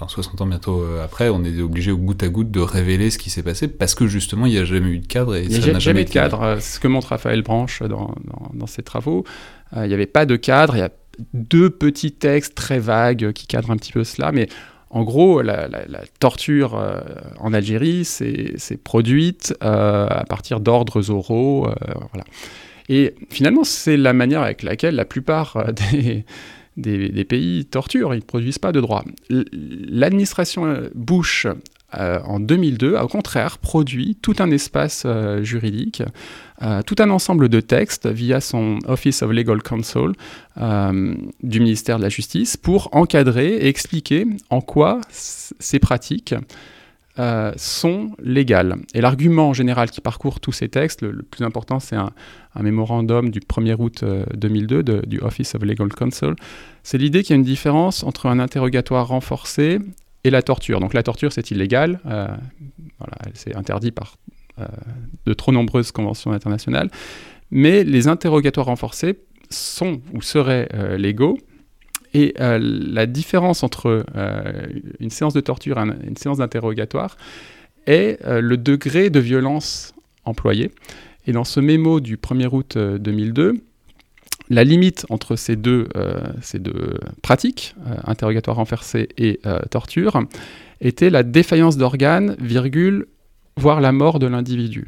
S1: enfin 60 ans bientôt après, on est obligé au goutte à goutte de révéler ce qui s'est passé, parce que justement, il n'y a jamais eu de cadre. Et
S2: il n'y a jamais eu de cadre. Ce que montre Raphaël Branche dans, dans, ses travaux, il n'y avait pas de cadre, il y a deux petits textes très vagues qui cadrent un petit peu cela, mais en gros, la, torture euh, en Algérie s'est produite euh, à partir d'ordres oraux. Euh, voilà. Et finalement, c'est la manière avec laquelle la plupart (laughs) des, des, pays torturent. Ils ne produisent pas de droit. L'administration Bush euh, en 2002, a au contraire produit tout un espace euh, juridique, euh, tout un ensemble de textes via son Office of Legal Counsel du ministère de la Justice pour encadrer et expliquer en quoi ces pratiques sont légales. Et l'argument général qui parcourt tous ces textes, le, plus important, c'est un, mémorandum du 1er août 2002 du Office of Legal Counsel, c'est l'idée qu'il y a une différence entre un interrogatoire renforcé et la torture. Donc la torture, c'est illégal, euh, c'est interdit par euh, de trop nombreuses conventions internationales, mais les interrogatoires renforcés sont ou seraient euh, légaux. Et la différence entre une séance de torture et une séance d'interrogatoire est le degré de violence employé. Et dans ce mémo du 1er août 2002, la limite entre ces deux, euh, pratiques, euh, interrogatoire renversé et euh, torture, était la défaillance d'organes, virgule, voire la mort de l'individu.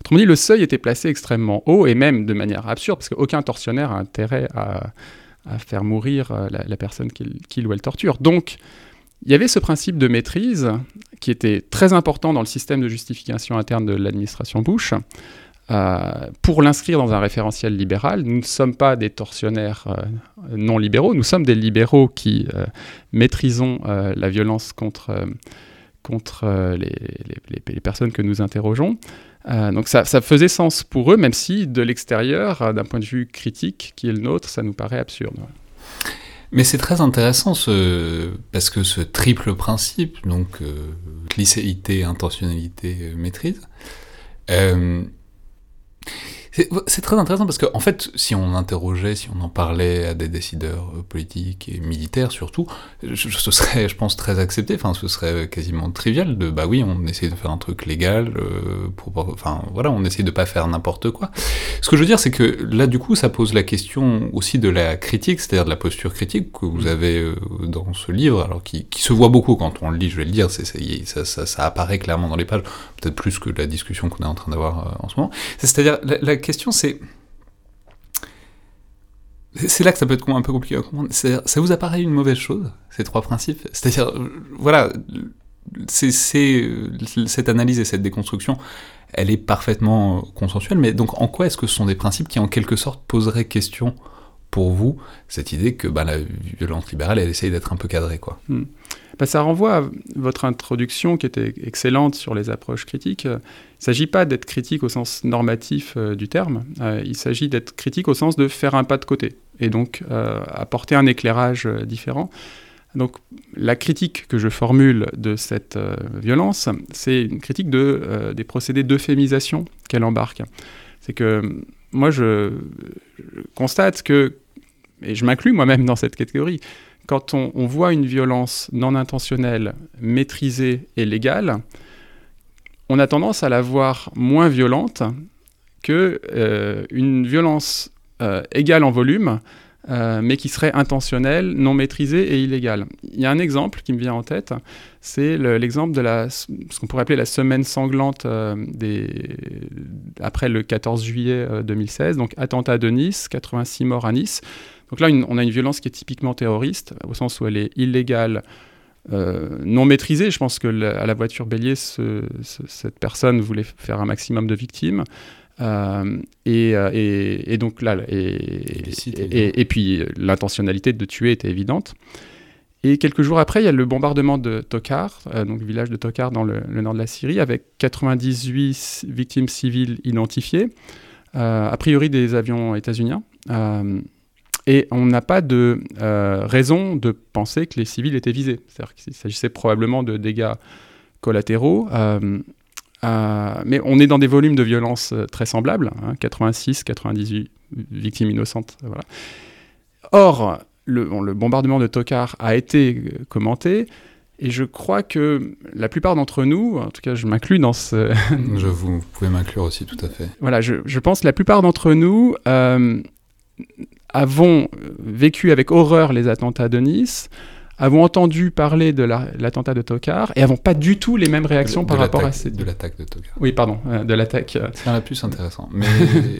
S2: Autrement dit, le seuil était placé extrêmement haut et même de manière absurde, parce qu'aucun tortionnaire a intérêt à, faire mourir la, personne qu'il ou elle torture. Donc, il y avait ce principe de maîtrise qui était très important dans le système de justification interne de l'administration Bush, euh, pour l'inscrire dans un référentiel libéral, nous ne sommes pas des tortionnaires euh, non libéraux, nous sommes des libéraux qui euh, maîtrisons la violence contre, contre les, les, personnes que nous interrogeons. donc ça, faisait sens pour eux, même si de l'extérieur, d'un point de vue critique qui est le nôtre, ça nous paraît absurde.
S1: Mais c'est très intéressant ce... parce que ce triple principe, donc licéité, intentionnalité, maîtrise, C'est très intéressant parce qu'en en fait, si on interrogeait, si on en parlait à des décideurs euh, politiques et militaires surtout, ce serait, je pense, très accepté. Enfin, ce serait quasiment trivial de, bah oui, on essaie de faire un truc légal, euh, pour, enfin voilà, on essaie de pas faire n'importe quoi. Ce que je veux dire, c'est que là, du coup, ça pose la question aussi de la critique, c'est-à-dire de la posture critique que vous avez euh, dans ce livre, alors qui, qui, se voit beaucoup quand on le lit. Je vais le dire, c'est ça, ça, ça, apparaît clairement dans les pages, peut-être plus que la discussion qu'on est en train d'avoir en ce moment. C'est-à-dire la, la question, c'est c'est là que ça peut être un peu compliqué à comprendre. Ça vous apparaît une mauvaise chose, ces trois principes? C'est-à-dire, voilà, c'est cette analyse et cette déconstruction, elle est parfaitement consensuelle, mais donc en quoi est-ce que ce sont des principes qui en quelque sorte poseraient question? Pour vous, cette idée que bah, la violence libérale, elle essaye d'être un peu cadrée quoi
S2: bah, Ça renvoie à votre introduction qui était excellente sur les approches critiques. Il ne s'agit pas d'être critique au sens normatif euh, du terme, euh, il s'agit d'être critique au sens de faire un pas de côté et donc euh, apporter un éclairage euh, différent. Donc la critique que je formule de cette euh, violence, c'est une critique de, des procédés d'euphémisation qu'elle embarque. C'est que moi je, constate que, et je m'inclus moi-même dans cette catégorie, quand on, voit une violence non intentionnelle, maîtrisée et légale, on a tendance à la voir moins violente que une violence euh, égal en volume, euh, mais qui serait intentionnel, non maîtrisé et illégal. Il y a un exemple qui me vient en tête, c'est l'exemple de la, ce qu'on pourrait appeler la semaine sanglante euh, après le 14 juillet 2016, donc attentat de Nice, 86 morts à Nice. Donc là, on a une violence qui est typiquement terroriste, au sens où elle est illégale, non maîtrisée. Je pense que à la voiture bélier, cette personne voulait faire un maximum de victimes. Euh, euh, et, et, donc là, et, et puis l'intentionnalité de tuer était évidente. Et quelques jours après, il y a le bombardement de Tokar, euh, donc village de Tokar dans le, nord de la Syrie, avec 98 victimes civiles identifiées, a priori des avions états-uniens. et on n'a pas de raison de penser que les civils étaient visés. C'est-à-dire qu'il s'agissait probablement de dégâts collatéraux. Euh, mais on est dans des volumes de violence euh, très semblables, 86, hein, 98 victimes innocentes. Voilà. Or, le, le, bombardement de Tokar a été euh, commenté, et je crois que la plupart d'entre nous, en tout cas je m'inclus dans ce... (laughs)
S1: je vous, pouvez m'inclure aussi tout à fait.
S2: Voilà, je, je pense que la plupart d'entre nous euh, avons vécu avec horreur les attentats de Nice, avons entendu parler de l'attentat de Tokar et avons pas du tout les mêmes réactions par rapport à ces
S1: De l'attaque de Tokar.
S2: Oui, pardon, euh, de l'attaque. Euh.
S1: C'est un plus intéressant. Mais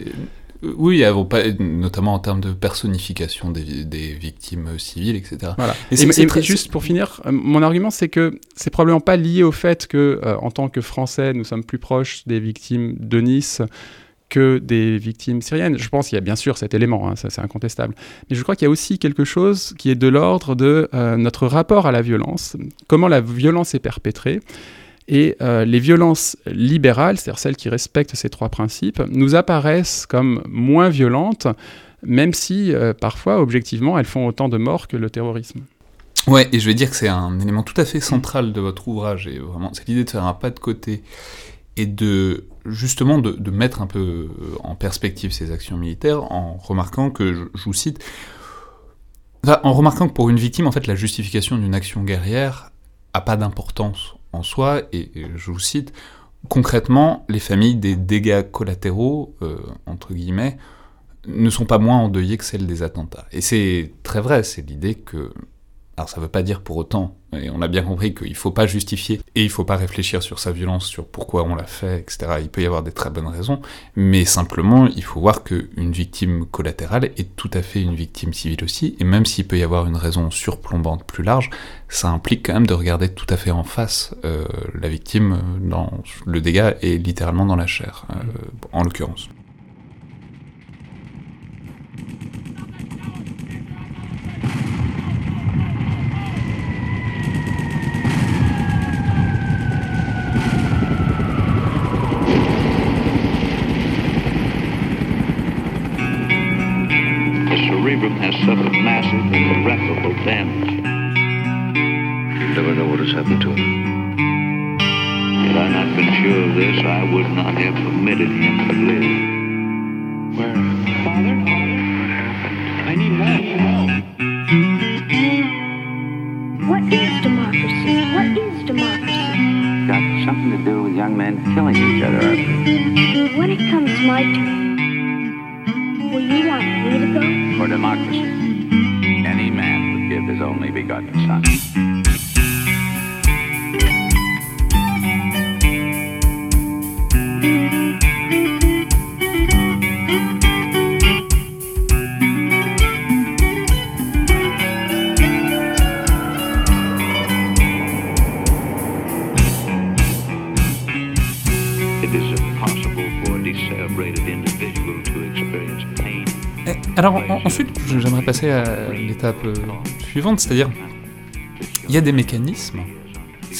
S1: (laughs) oui, avons pas, notamment en termes de personnification des, des victimes civiles, etc.
S2: Voilà. Et, et, juste pour finir, euh, mon argument c'est que c'est probablement pas lié au fait que, en tant que Français, nous sommes plus proches des victimes de Nice que des victimes syriennes. Je pense qu'il y a bien sûr cet élément, hein, ça c'est incontestable. Mais je crois qu'il y a aussi quelque chose qui est de l'ordre de euh, notre rapport à la violence, comment la violence est perpétrée. Et euh, les violences libérales, c'est-à-dire celles qui respectent ces trois principes, nous apparaissent comme moins violentes, même si euh, parfois, objectivement, elles font autant de morts que le terrorisme.
S1: Ouais, et je vais dire que c'est un élément tout à fait central de votre ouvrage, et vraiment, c'est l'idée de faire un pas de côté et de justement de, mettre un peu euh, en perspective ces actions militaires en remarquant que, je, vous cite, en remarquant que pour une victime, en fait, la justification d'une action guerrière a pas d'importance en soi, et, je vous cite, concrètement, les familles des dégâts collatéraux, euh, entre guillemets, ne sont pas moins endeuillées que celles des attentats. Et c'est très vrai, c'est l'idée que alors ça veut pas dire pour autant, et on a bien compris qu'il faut pas justifier, et il faut pas réfléchir sur sa violence, sur pourquoi on l'a fait, etc. Il peut y avoir des très bonnes raisons, mais simplement il faut voir qu'une victime collatérale est tout à fait une victime civile aussi, et même s'il peut y avoir une raison surplombante plus large, ça implique quand même de regarder tout à fait en face euh, la victime dans le dégât est littéralement dans la chair, euh, en l'occurrence.
S3: Only begotten son.
S1: J'aimerais passer à l'étape euh, suivante, c'est-à-dire, il y a des mécanismes,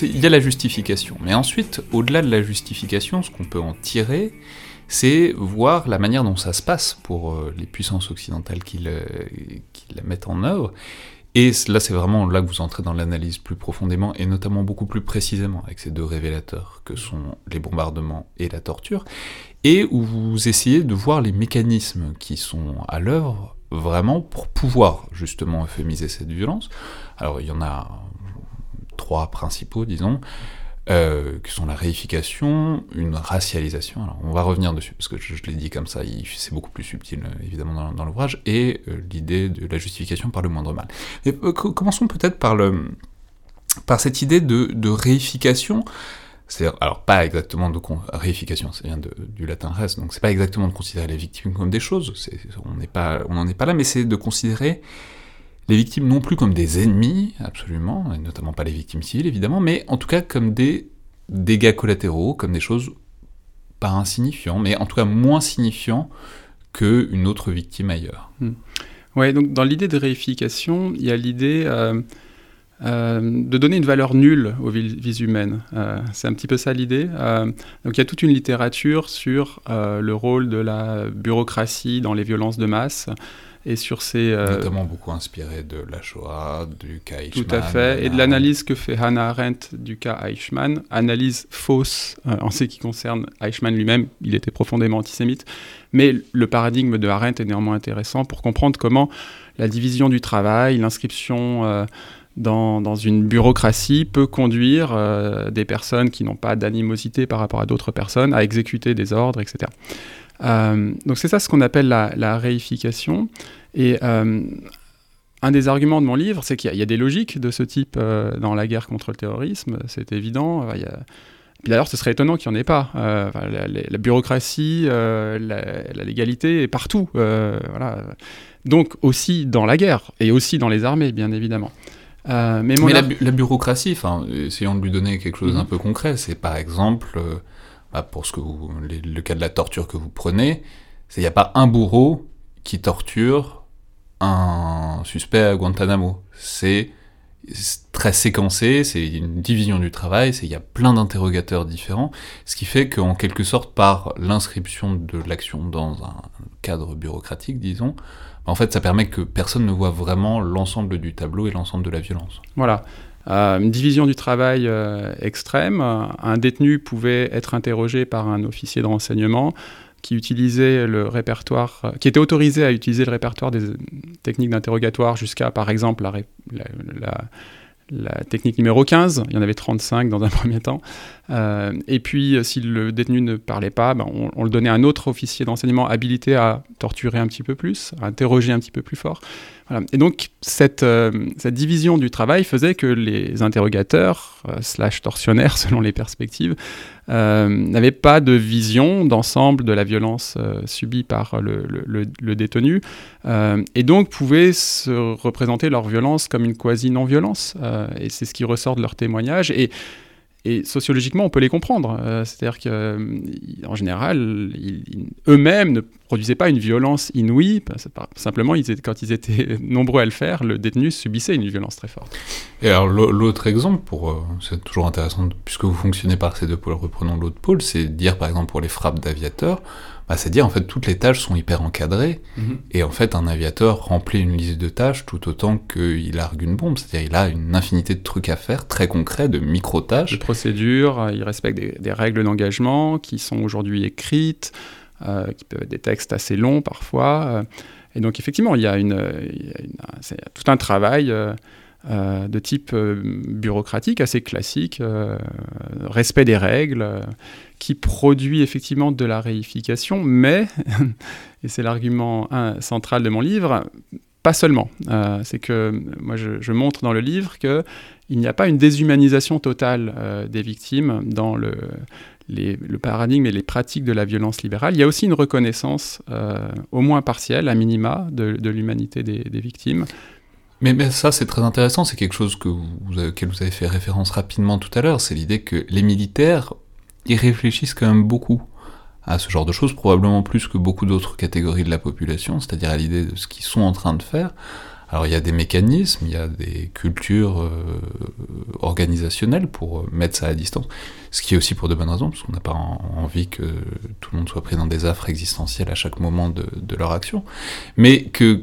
S1: il y a la justification, mais ensuite, au-delà de la justification, ce qu'on peut en tirer, c'est voir la manière dont ça se passe pour euh, les puissances occidentales qui, qui la mettent en œuvre, et là, c'est vraiment là que vous entrez dans l'analyse plus profondément, et notamment beaucoup plus précisément avec ces deux révélateurs que sont les bombardements et la torture, et où vous essayez de voir les mécanismes qui sont à l'œuvre vraiment pour pouvoir justement euphémiser cette violence. Alors il y en a trois principaux, disons. Euh, qui sont la réification, une racialisation, alors on va revenir dessus, parce que je, l'ai dit comme ça, c'est beaucoup plus subtil évidemment dans, l'ouvrage, et euh, l'idée de la justification par le moindre mal. Euh, commençons peut-être par, par cette idée de réification, c'est alors pas exactement de réification, ça vient du latin res, donc c'est pas exactement de considérer les victimes comme des choses, on n'en est pas là, mais c'est de considérer les victimes non plus comme des ennemis, absolument, et notamment pas les victimes civiles évidemment, mais en tout cas comme des dégâts collatéraux, comme des choses pas insignifiants, mais en tout cas moins signifiants qu'une autre victime ailleurs.
S2: Hmm. Ouais, donc dans l'idée de réification, il y a l'idée euh, euh, de donner une valeur nulle aux vies humaines. Euh, c'est un petit peu ça l'idée. donc il y a toute une littérature sur le rôle de la bureaucratie dans les violences de masse et sur ces...
S1: Euh, Notamment beaucoup inspiré de la Shoah, du cas Eichmann.
S2: Tout à fait, et de l'analyse que fait Hannah Arendt du cas Eichmann, analyse fausse euh, en ce qui concerne Eichmann lui-même, il était profondément antisémite, mais le paradigme de Arendt est néanmoins intéressant pour comprendre comment la division du travail, l'inscription... Euh, dans, une bureaucratie peut conduire des personnes qui n'ont pas d'animosité par rapport à d'autres personnes à exécuter des ordres, etc. Euh, donc c'est ça ce qu'on appelle la, réification. Et euh, un des arguments de mon livre, c'est qu'il y, a des logiques de ce type euh, dans la guerre contre le terrorisme, c'est évident. Il D'ailleurs, ce serait étonnant qu'il n'y en ait pas. la, bureaucratie, la, légalité est partout. voilà. Donc aussi dans la guerre et aussi dans les armées, bien évidemment.
S1: Mais, la, bureaucratie, essayons de lui donner quelque chose d'un mm-hmm. peu concret, c'est par exemple bah, pour ce que le cas de la torture que vous prenez, c'est il n'y a pas un bourreau qui torture un suspect à Guantanamo. C'est très séquencé, c'est une division du travail, il y a plein d'interrogateurs différents, ce qui fait qu'en quelque sorte, par l'inscription de l'action dans un cadre bureaucratique, disons, en fait, ça permet que personne ne voit vraiment l'ensemble du tableau et l'ensemble de la violence.
S2: Voilà. Euh, une division du travail euh, extrême. Un détenu pouvait être interrogé par un officier de renseignement qui utilisait le répertoire, euh, qui était autorisé à utiliser le répertoire des techniques d'interrogatoire jusqu'à, par exemple, la, la, technique numéro 15, il y en avait 35 dans un (laughs) premier temps. et puis, si le détenu ne parlait pas, ben, on, le donnait à un autre officier d'enseignement habilité à torturer un petit peu plus, à interroger un petit peu plus fort. Et donc, cette, euh, cette, division du travail faisait que les interrogateurs, euh, slash tortionnaires (laughs) selon les perspectives, euh, n'avaient pas de vision d'ensemble de la violence subie par le, détenu, et donc pouvaient se représenter leur violence comme une quasi-non-violence. et c'est ce qui ressort de leur témoignage. Et et sociologiquement, on peut les comprendre. Euh, c'est-à-dire qu'en euh, général, eux-mêmes ne produisaient pas une violence inouïe. Simplement, quand ils étaient (laughs) nombreux à le faire, le détenu subissait une violence très forte.
S1: Et alors, l'autre exemple, pour, euh, c'est toujours intéressant, puisque vous fonctionnez par ces deux pôles, reprenons l'autre pôle, c'est dire par exemple pour les frappes d'aviateurs, bah, c'est dire en fait toutes les tâches sont hyper encadrées mhm. et en fait un aviateur remplit une liste de tâches tout autant qu'il largue une bombe, c'est-à-dire il a une infinité de trucs à faire très concrets, de micro-tâches.
S2: De procédures, euh, il respecte des, règles d'engagement qui sont aujourd'hui écrites, euh, qui peuvent être des textes assez longs parfois. Euh, et donc effectivement, il y a, une, tout un travail euh, de type euh, bureaucratique, assez classique, euh, respect des règles, euh, qui produit effectivement de la réification, mais, (laughs) et c'est l'argument un, central de mon livre, pas seulement. Euh, c'est que moi je, montre dans le livre que il n'y a pas une déshumanisation totale euh, des victimes dans le, paradigme et les pratiques de la violence libérale. Il y a aussi une reconnaissance, euh, au moins partielle, à minima, de, l'humanité des victimes.
S1: Mais, ça, c'est très intéressant. C'est quelque chose que vous, auquel vous avez fait référence rapidement tout à l'heure. C'est l'idée que les militaires, ils réfléchissent quand même beaucoup à ce genre de choses, probablement plus que beaucoup d'autres catégories de la population, c'est-à-dire à, l'idée de ce qu'ils sont en train de faire. Alors il y a des mécanismes, il y a des cultures euh, organisationnelles pour mettre ça à distance, ce qui est aussi pour de bonnes raisons, parce qu'on n'a pas en- envie que tout le monde soit pris dans des affres existentielles à chaque moment de, de leur action mais que,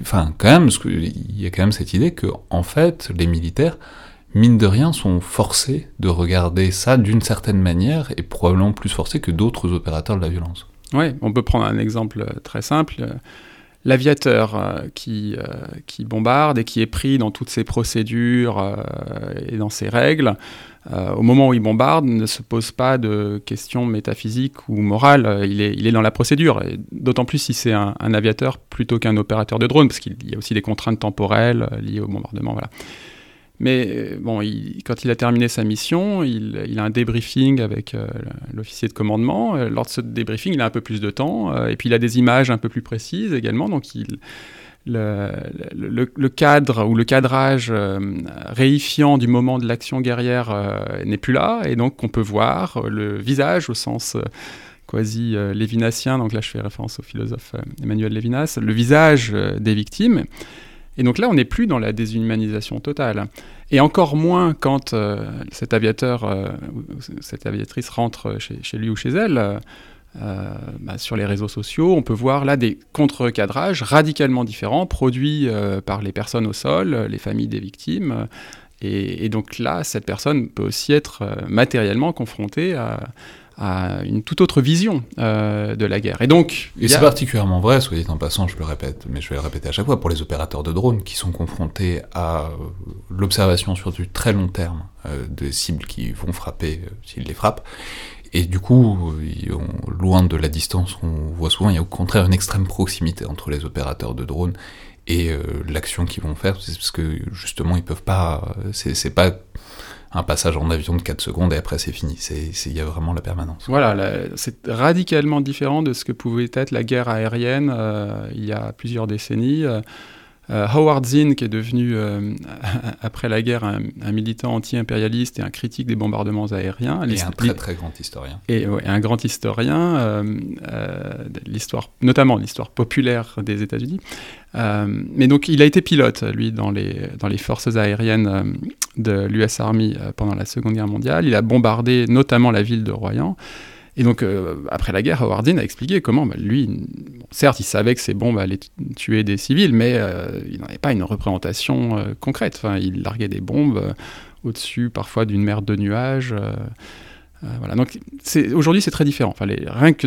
S1: enfin, quand même, il y a quand même cette idée que, en fait, les militaires, mine de rien, sont forcés de regarder ça d'une certaine manière, et probablement plus forcés que d'autres opérateurs de la violence.
S2: Ouais, on peut prendre un exemple euh, très simple. L'aviateur euh, qui, euh, qui bombarde et qui est pris dans toutes ses procédures euh, et dans ses règles, au moment où il bombarde, ne se pose pas de questions métaphysiques ou morales. Il est, dans la procédure. D'autant plus si c'est un, aviateur plutôt qu'un opérateur de drone, parce qu'il y a aussi des contraintes temporelles liées au bombardement. Voilà. Mais euh, bon, quand il a terminé sa mission, il, a un débriefing avec euh, l'officier de commandement. Euh, Lors de ce débriefing, il a un peu plus de temps, et puis il a des images un peu plus précises également. Donc le, cadre ou le cadrage euh, réifiant du moment de l'action guerrière n'est plus là, et donc on peut voir le visage au sens quasi lévinacien. Donc là, je fais référence au philosophe Emmanuel Lévinas, le visage des victimes. Et donc là, on n'est plus dans la déshumanisation totale. Et encore moins quand euh, cet aviateur euh, cette aviatrice rentre chez, lui ou chez elle. euh, bah, sur les réseaux sociaux, on peut voir là des contre-cadrages radicalement différents produits euh, par les personnes au sol, les familles des victimes. et, et donc là, cette personne peut aussi être euh, matériellement confrontée à, à une toute autre vision euh, de la guerre. Et donc,
S1: Et
S2: a-
S1: c'est particulièrement vrai, soit dit en passant, je le répète, mais je vais le répéter à chaque fois, pour les opérateurs de drones qui sont confrontés à euh, l'observation sur du très long terme euh, des cibles qui vont frapper euh, s'ils les frappent. Et du coup, loin de la distance, on voit souvent, il y a au contraire une extrême proximité entre les opérateurs de drones et l'action qu'ils vont faire, parce que justement, ils peuvent pas, c'est pas un passage en avion de 4 secondes et après c'est fini, il y a vraiment la permanence.
S2: Voilà, c'est radicalement différent de ce que pouvait être la guerre aérienne euh, il y a plusieurs décennies. Euh, Howard Zinn, qui est devenu, euh, (laughs) après la guerre, un, un militant anti-impérialiste et un critique des bombardements aériens,
S1: Et un très très grand historien.
S2: et ouais, un grand historien, euh, de l'histoire, notamment l'histoire populaire des États-Unis. Mais donc, il a été pilote, lui, dans les, dans les forces aériennes de l'US Army pendant la Seconde Guerre mondiale. Il a bombardé notamment la ville de Royan. Et donc, euh, après la guerre, Howard Zinn a expliqué comment, bah, lui, certes, il savait que ces bombes allaient tuer des civils, mais euh, il n'en avait pas une représentation euh, concrète. Il larguait des bombes au-dessus, parfois, d'une mer de nuages. Euh, voilà. Donc, aujourd'hui, c'est très différent. Enfin, rien que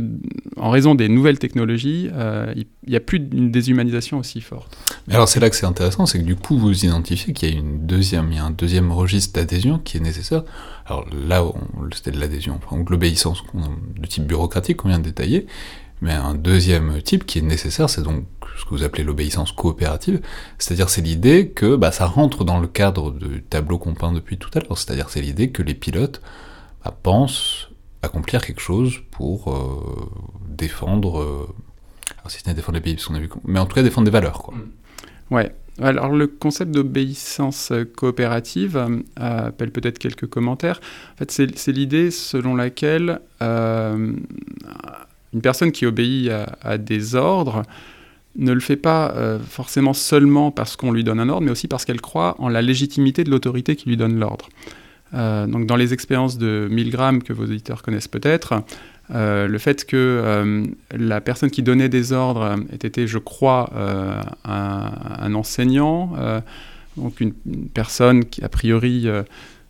S2: en raison des nouvelles technologies, euh, il n'y a plus une déshumanisation aussi forte.
S1: Mais alors c'est là que c'est intéressant, c'est que du coup vous identifiez qu'il y a une deuxième, il y a un deuxième registre d'adhésion qui est nécessaire. Alors là, c'était de l'adhésion, enfin, l'obéissance de type bureaucratique qu'on vient de détailler, mais un deuxième type qui est nécessaire, c'est donc ce que vous appelez l'obéissance coopérative, c'est-à-dire c'est l'idée que bah, ça rentre dans le cadre du tableau qu'on peint depuis tout à l'heure, c'est-à-dire c'est l'idée que les pilotes bah, pensent accomplir quelque chose pour euh, défendre, euh, alors si ce n'est défendre les pays, parce qu'on a vu, mais en tout cas défendre des valeurs, quoi.
S2: Ouais. Alors le concept d'obéissance coopérative euh, appelle peut-être quelques commentaires. En fait, c'est l'idée selon laquelle une personne qui obéit à, des ordres ne le fait pas forcément seulement parce qu'on lui donne un ordre, mais aussi parce qu'elle croit en la légitimité de l'autorité qui lui donne l'ordre. Euh, donc dans les expériences de Milgram que vos auditeurs connaissent peut-être, euh, le fait que euh, la personne qui donnait des ordres ait été, je crois, un, enseignant, donc une, personne qui a priori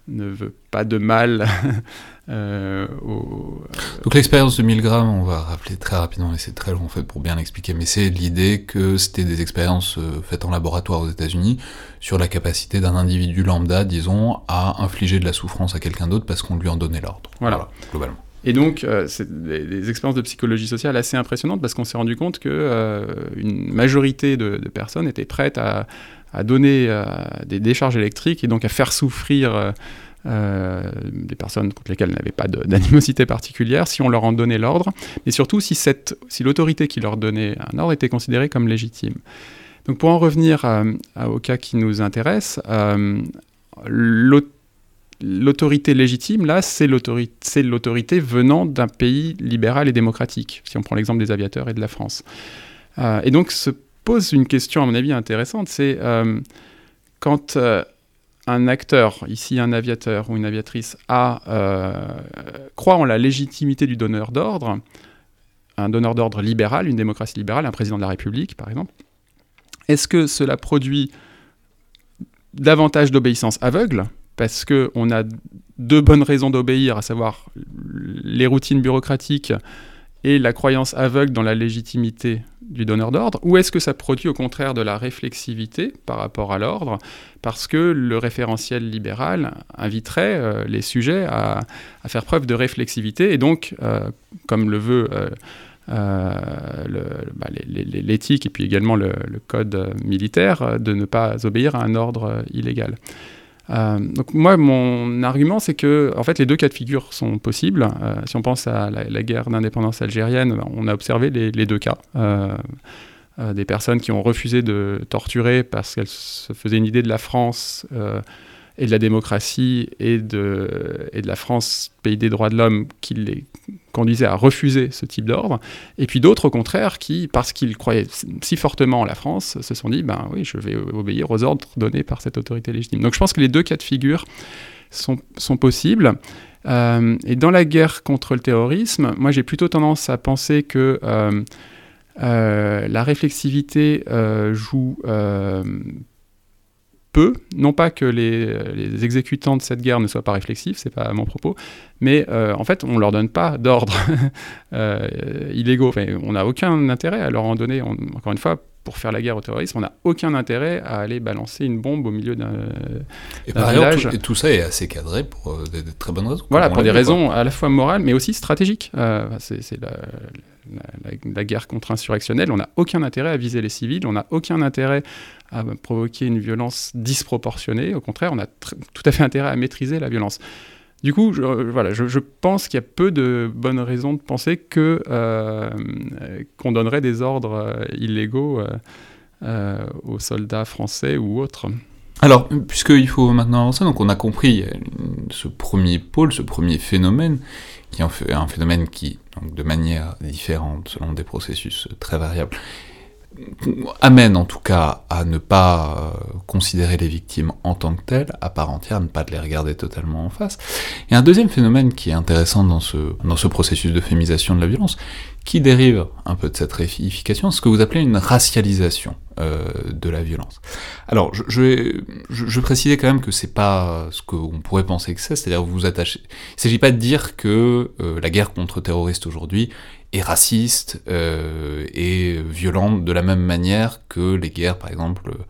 S2: ne veut pas de mal (laughs) euh, au-
S1: Donc l'expérience de Milgram, on va rappeler très rapidement, et c'est très long en fait pour bien l'expliquer, mais c'est l'idée que c'était des expériences euh, faites en laboratoire aux États-Unis sur la capacité d'un individu lambda, disons, à infliger de la souffrance à quelqu'un d'autre parce qu'on lui en donnait l'ordre.
S2: Voilà.
S1: globalement.
S2: Et donc, euh, c'est des, des expériences de psychologie sociale assez impressionnantes parce qu'on s'est rendu compte que euh, une majorité de, de personnes étaient prêtes à, à donner euh, des décharges électriques et donc à faire souffrir euh, euh, des personnes contre lesquelles elles n'avaient pas (laughs) d'animosité particulière si on leur en donnait l'ordre, mais surtout si, l'autorité qui leur donnait un ordre était considérée comme légitime. Donc pour en revenir à- au cas qui nous intéresse, euh, l'au- l'autorité légitime, là, c'est l'autorité, venant d'un pays libéral et démocratique, si on prend l'exemple des aviateurs et de la France. Euh, et donc se pose une question, à mon avis, intéressante, c'est euh, quand euh, un acteur, ici un aviateur ou une aviatrice, a, euh, croit en la légitimité du donneur d'ordre, un donneur d'ordre libéral, une démocratie libérale, un président de la République, par exemple, est-ce que cela produit davantage d'obéissance aveugle parce qu'on a deux bonnes raisons d'obéir, à savoir les routines bureaucratiques et la croyance aveugle dans la légitimité du donneur d'ordre, ou est-ce que ça produit au contraire de la réflexivité par rapport à l'ordre, parce que le référentiel libéral inviterait euh, les sujets à, faire preuve de réflexivité, et donc, euh, comme le veut euh, bah, l'éthique et puis également le, code militaire, de ne pas obéir à un ordre illégal. Euh, donc moi, mon argument, c'est que en fait, les deux cas de figure sont possibles. Euh, si on pense à la, guerre d'indépendance algérienne, ben, on a observé les, deux cas. Euh, des personnes qui ont refusé de torturer parce qu'elles se faisaient une idée de la France et de la démocratie et de, et de la France, pays des droits de l'homme, qui les conduisait à refuser ce type d'ordre. Et puis d'autres, au contraire, qui, parce qu'ils croyaient si fortement en la France, se sont dit, ben oui, je vais obéir aux ordres donnés par cette autorité légitime. Donc je pense que les deux cas de figure sont, sont possibles. Euh, et dans la guerre contre le terrorisme, moi j'ai plutôt tendance à penser que euh, euh, la réflexivité joue peu, non pas que les, les exécutants de cette guerre ne soient pas réflexifs, c'est pas mon propos, mais euh, en fait on leur donne pas d'ordre (laughs) euh, illégaux. Enfin, on n'a aucun intérêt à leur en donner. On- encore une fois, pour faire la guerre au terrorisme, on n'a aucun intérêt à aller balancer une bombe au milieu d'un.
S1: Et par ailleurs,
S2: village.
S1: tout, et tout ça est assez cadré pour euh, des, des très bonnes raisons.
S2: Voilà, pour des raisons à la fois morales, mais aussi stratégiques. Euh, c'est la, la- guerre contre-insurrectionnelle. On n'a aucun intérêt à viser les civils, on n'a aucun intérêt à provoquer une violence disproportionnée. Au contraire, on a tout à fait intérêt à maîtriser la violence. Du coup, je, euh, voilà, je, pense qu'il y a peu de bonnes raisons de penser que euh, qu'on donnerait des ordres euh, illégaux aux soldats français ou autres.
S1: Alors, puisqu'il faut maintenant avancer, donc on a compris ce premier pôle, ce premier phénomène, qui est un phénomène qui, donc, de manière différente, selon des processus très variables, amène en tout cas à ne pas euh, considérer les victimes en tant que telles, à part entière, ne pas les regarder totalement en face. Et un deuxième phénomène qui est intéressant dans ce, processus de féminisation de la violence, qui dérive un peu de cette réification, ce que vous appelez une racialisation euh, de la violence. Alors, je, je, vais, quand même que c'est pas ce qu'on pourrait penser que c'est, c'est-à-dire vous vous attachez. Il s'agit pas de dire que euh, la guerre contre terroristes aujourd'hui est raciste euh, et violente de la même manière que les guerres, par exemple, euh,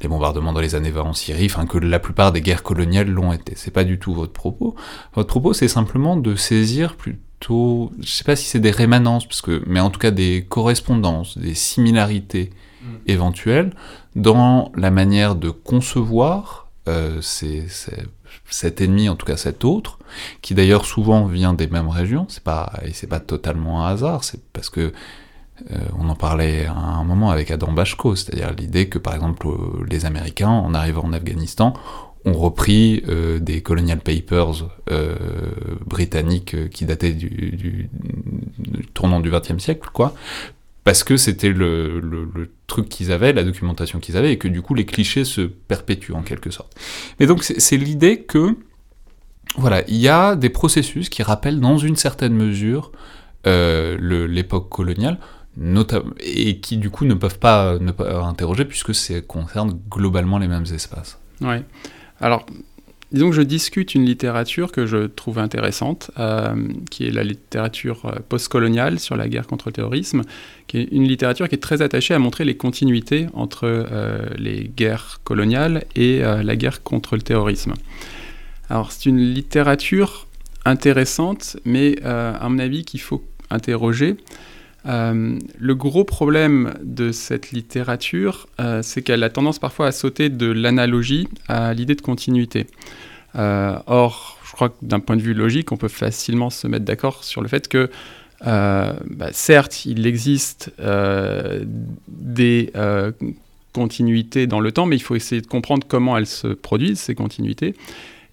S1: les bombardements dans les années 20 en Syrie, enfin que la plupart des guerres coloniales l'ont été. C'est pas du tout votre propos. Votre propos, c'est simplement de saisir plutôt, je sais pas si c'est des rémanences, parce que, mais en tout cas des correspondances, des similarités éventuelles dans la manière de concevoir euh, ces- ces- cet ennemi, en tout cas cet autre, qui d'ailleurs souvent vient des mêmes régions. C'est pas et c'est pas totalement un hasard. C'est parce que euh, on en parlait à un moment avec Adam Bashko, c'est-à-dire l'idée que par exemple euh, les Américains, en arrivant en Afghanistan, ont repris euh, des colonial papers britanniques qui dataient du, du, du tournant du XXe siècle, quoi, parce que c'était le, truc qu'ils avaient, la documentation qu'ils avaient, et que du coup les clichés se perpétuent en quelque sorte. Mais donc c'est l'idée que, voilà, il y a des processus qui rappellent dans une certaine mesure euh, l'époque coloniale, et qui du coup ne peuvent pas ne pas interroger puisque ça concerne globalement les mêmes espaces.
S2: Ouais. Alors, disons que je discute une littérature que je trouve intéressante, euh, qui est la littérature euh, postcoloniale sur la guerre contre le terrorisme, qui est une littérature qui est très attachée à montrer les continuités entre euh, les guerres coloniales et la guerre contre le terrorisme. Alors c'est une littérature intéressante, mais à mon avis qu'il faut interroger. Le gros problème de cette littérature, c'est qu'elle a tendance parfois à sauter de l'analogie à l'idée de continuité. Euh, or, je crois que d'un point de vue logique, on peut facilement se mettre d'accord sur le fait que, euh, bah, certes, il existe euh, des continuités dans le temps, mais il faut essayer de comprendre comment elles se produisent, ces continuités.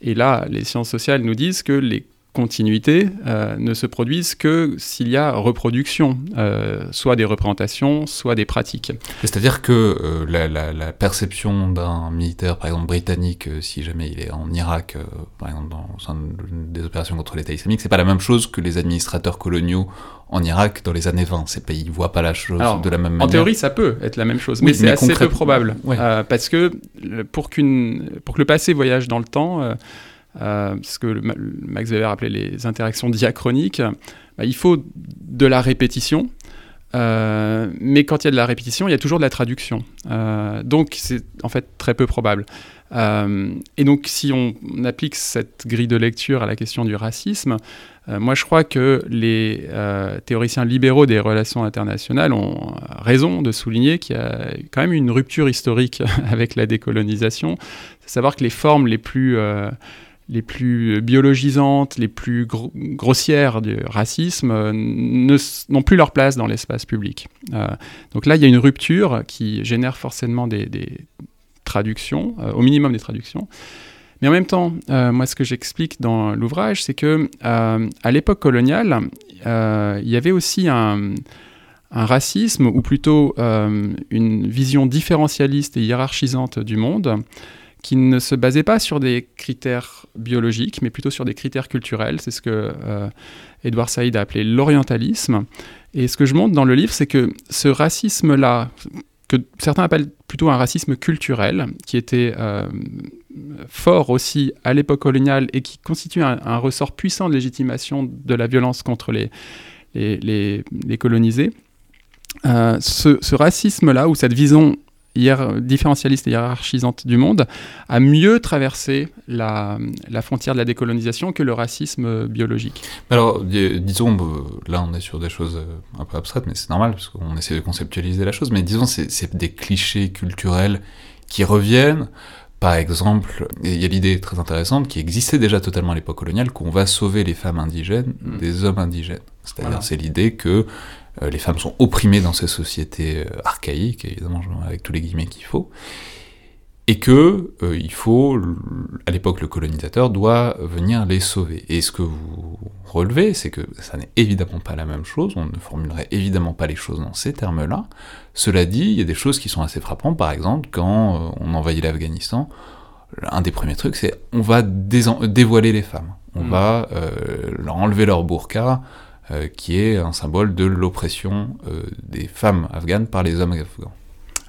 S2: Et là, les sciences sociales nous disent que les continuités euh, ne se produisent que s'il y a reproduction, euh, soit des représentations, soit des pratiques.
S1: C'est-à-dire que euh, la, perception d'un militaire, par exemple britannique, si jamais il est en Irak, par exemple dans des opérations contre l'État islamique, c'est pas la même chose que les administrateurs coloniaux en Irak dans les années 20. Ces pays ne voient pas la chose de la même manière.
S2: En théorie, ça peut être la même chose, mais c'est assez peu probable. parce que pour, qu'une, pour que le passé voyage dans le temps, ce que Max Weber appelait les interactions diachroniques, bah, il faut de la répétition. Euh, mais quand il y a de la répétition, il y a toujours de la traduction. Euh, donc c'est en fait très peu probable. et donc si on, applique cette grille de lecture à la question du racisme, moi je crois que les théoriciens libéraux des relations internationales ont raison de souligner qu'il y a quand même une rupture historique (laughs) avec la décolonisation. C'est savoir que les formes les plus les plus biologisantes, les plus grossières du racisme euh, n'ont plus leur place dans l'espace public. Euh, donc là, il y a une rupture qui génère forcément des, traductions, euh, au minimum des traductions. Mais en même temps, moi, ce que j'explique dans l'ouvrage, c'est que à l'époque coloniale, il y avait aussi un, un racisme, ou plutôt une vision différentialiste et hiérarchisante du monde, qui ne se basait pas sur des critères biologiques, mais plutôt sur des critères culturels. C'est ce que euh, Edouard Saïd a appelé l'orientalisme. Et ce que je montre dans le livre, c'est que ce racisme-là, que certains appellent plutôt un racisme culturel, qui était euh, fort aussi à l'époque coloniale et qui constitue un, ressort puissant de légitimation de la violence contre les, les, colonisés, euh, ce racisme-là, ou cette vision différentialiste et hiérarchisante du monde a mieux traversé la, frontière de la décolonisation que le racisme biologique.
S1: Alors, disons, là on est sur des choses euh, un peu abstraites, mais c'est normal parce qu'on essaie de conceptualiser la chose, mais disons, c'est des clichés culturels qui reviennent. Par exemple, il y a l'idée très intéressante qui existait déjà totalement à l'époque coloniale qu'on va sauver les femmes indigènes mm. des hommes indigènes. C'est-à-dire, c'est l'idée que les femmes sont opprimées dans ces sociétés euh, archaïques, évidemment, avec tous les guillemets qu'il faut, et que euh, il faut, à l'époque, le colonisateur doit venir les sauver. Et ce que vous relevez, c'est que ça n'est évidemment pas la même chose, on ne formulerait évidemment pas les choses dans ces termes-là. Cela dit, il y a des choses qui sont assez frappantes, par exemple, quand on envahit l'Afghanistan, un des premiers trucs, c'est on va dévoiler les femmes, on mmh. va leur enlever leur burqa, euh, qui est un symbole de l'oppression euh, des femmes afghanes par les hommes afghans.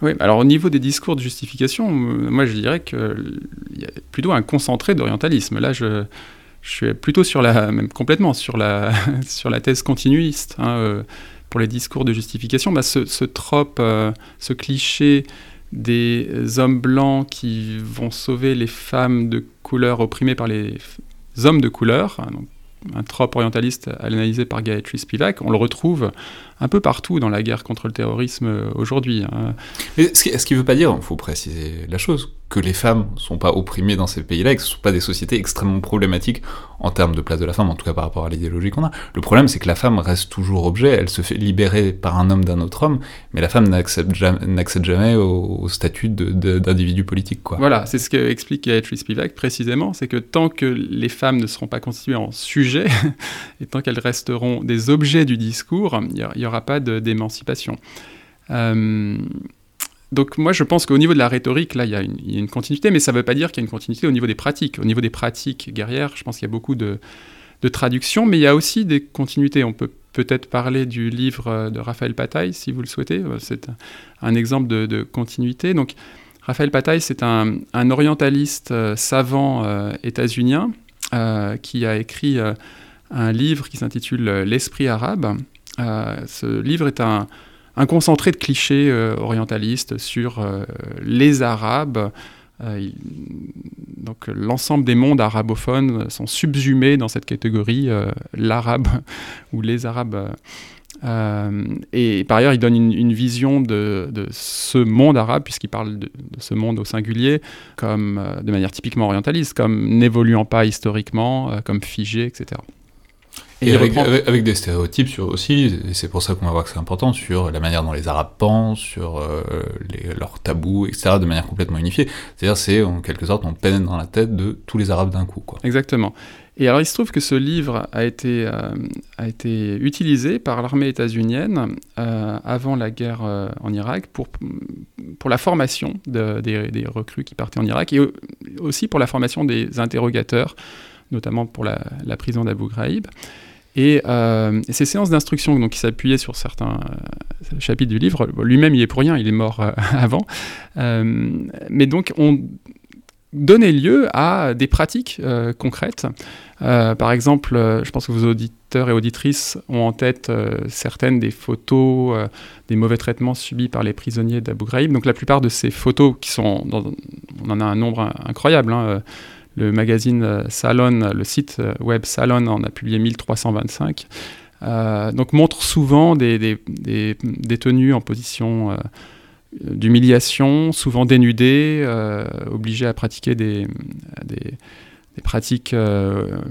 S2: Oui, alors au niveau des discours de justification, euh, moi je dirais qu'il y a plutôt un concentré d'orientalisme. Là, je, suis plutôt sur la, même complètement sur la, (laughs) sur la thèse continuiste. Hein, pour les discours de justification, bah, ce, ce trope, ce cliché des hommes blancs qui vont sauver les femmes de couleur opprimées par les hommes de couleur, hein, donc un trope orientaliste analysé par Gayatri Spivak, on le retrouve un peu partout dans la guerre contre le terrorisme aujourd'hui. Hein.
S1: Ce qui ne veut pas dire, il faut préciser la chose, que les femmes ne sont pas opprimées dans ces pays-là et que ce ne sont pas des sociétés extrêmement problématiques en termes de place de la femme, en tout cas par rapport à l'idéologie qu'on a. Le problème, c'est que la femme reste toujours objet, elle se fait libérer par un homme d'un autre homme, mais la femme n'accède jamais, au, statut d'individu politique.
S2: Voilà, c'est ce qu'explique Gayatri Spivak précisément, c'est que tant que les femmes ne seront pas constituées en sujet, (laughs) et tant qu'elles resteront des objets du discours, il y, aura pas d'émancipation. Euh, donc moi je pense qu'au niveau de la rhétorique, là, il y, a une, continuité, mais ça ne veut pas dire qu'il y a une continuité au niveau des pratiques. Au niveau des pratiques guerrières, je pense qu'il y a beaucoup de, traductions, mais il y a aussi des continuités. On peut peut-être parler du livre de Raphaël Pataille, si vous le souhaitez. C'est un exemple de, continuité. Donc Raphaël Pataille, c'est un, orientaliste euh, savant euh, états-unien euh, qui a écrit euh, un livre qui s'intitule euh, L'esprit arabe. Euh, ce livre est un, un concentré de clichés euh, orientalistes sur euh, les Arabes. Euh, donc l'ensemble des mondes arabophones sont subsumés dans cette catégorie, l'arabe (laughs) ou les Arabes. et par ailleurs, il donne une, vision de, ce monde arabe, puisqu'il parle de, ce monde au singulier, comme, de manière typiquement orientaliste, comme n'évoluant pas historiquement, comme figé, etc.
S1: Et, avec,
S2: reprend-
S1: avec- avec des stéréotypes sur aussi, et c'est pour ça qu'on va voir que c'est important, sur la manière dont les Arabes pensent, sur euh, les- leurs tabous, etc., de manière complètement unifiée. C'est-à-dire, c'est en quelque sorte, on pénètre dans la tête de tous les Arabes d'un coup. Quoi.
S2: Exactement. Et alors, il se trouve que ce livre a été, euh, a été utilisé par l'armée états-unienne euh, avant la guerre euh, en Irak pour, pour la formation de- des, des recrues qui partaient en Irak et au- aussi pour la formation des interrogateurs, notamment pour la, la prison d'Abu Ghraib. Et, euh, et ces séances d'instruction, donc qui s'appuyaient sur certains euh, chapitres du livre, lui-même il est pour rien, il est mort euh, (laughs) avant, mais donc on donnait lieu à des pratiques concrètes. Par exemple, je pense que vos auditeurs et auditrices ont en tête certaines des photos des mauvais traitements subis par les prisonniers d'Abu Ghraib. Donc la plupart de ces photos, qui sont, on en a un nombre in- incroyable. hein, le magazine euh, Salon, le site euh, web Salon en a publié 1325. Euh, donc montrent souvent des, des- détenus en position d'humiliation, souvent dénudés, euh, obligés à pratiquer des, pratiques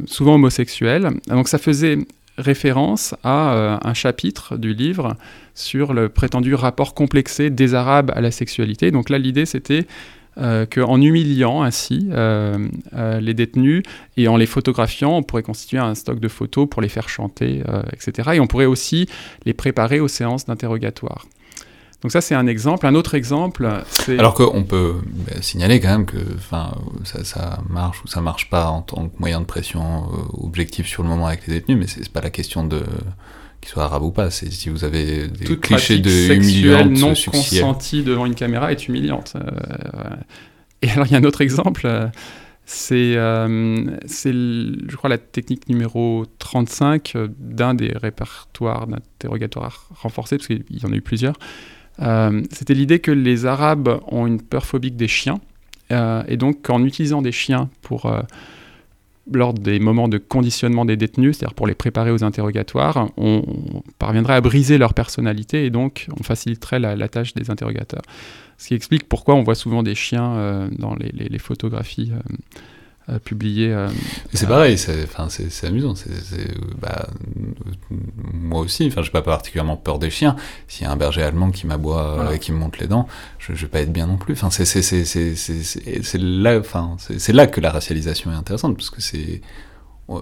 S2: souvent homosexuelles. Donc ça faisait référence à un chapitre du livre sur le prétendu rapport complexé des Arabes à la sexualité. Donc là, l'idée, c'était qu'en humiliant ainsi euh, euh, les détenus et en les photographiant, on pourrait constituer un stock de photos pour les faire chanter, euh, etc. Et on pourrait aussi les préparer aux séances d'interrogatoire. Donc ça, c'est un exemple. Un autre exemple, c'est...
S1: Alors qu'on peut bah, signaler quand même que ça, ça marche ou ça marche pas en tant que moyen de pression euh, objectif sur le moment avec les détenus, mais c'est pas la question de qu'ils soient arabes ou pas. C'est si vous avez des
S2: toute
S1: clichés de humiliante
S2: non consentie devant une caméra est humiliante. Euh, voilà. Et alors, il y a un autre exemple, euh, c'est, euh, je crois, la technique numéro 35 euh, d'un des répertoires d'interrogatoire renforcés, parce qu'il y en a eu plusieurs. Euh, c'était l'idée que les Arabes ont une peur phobique des chiens, euh, et donc qu'en utilisant des chiens pour... lors des moments de conditionnement des détenus, c'est-à-dire pour les préparer aux interrogatoires, on, parviendrait à briser leur personnalité et donc on faciliterait la, tâche des interrogateurs. Ce qui explique pourquoi on voit souvent des chiens euh, dans les photographies euh, euh, publiées. euh.
S1: C'est pareil, c'est enfin, c'est- c'est amusant. euh, bah, euh, moi aussi, enfin, j'ai pas particulièrement peur des chiens. S'il y a un berger allemand qui m'aboie euh,
S2: Voilà.
S1: et qui me monte les dents, je, je vais pas être bien non plus. Enfin, c'est c'est c'est c'est c'est c'est- c'est là, enfin, là que la racialisation est intéressante parce que c'est euh,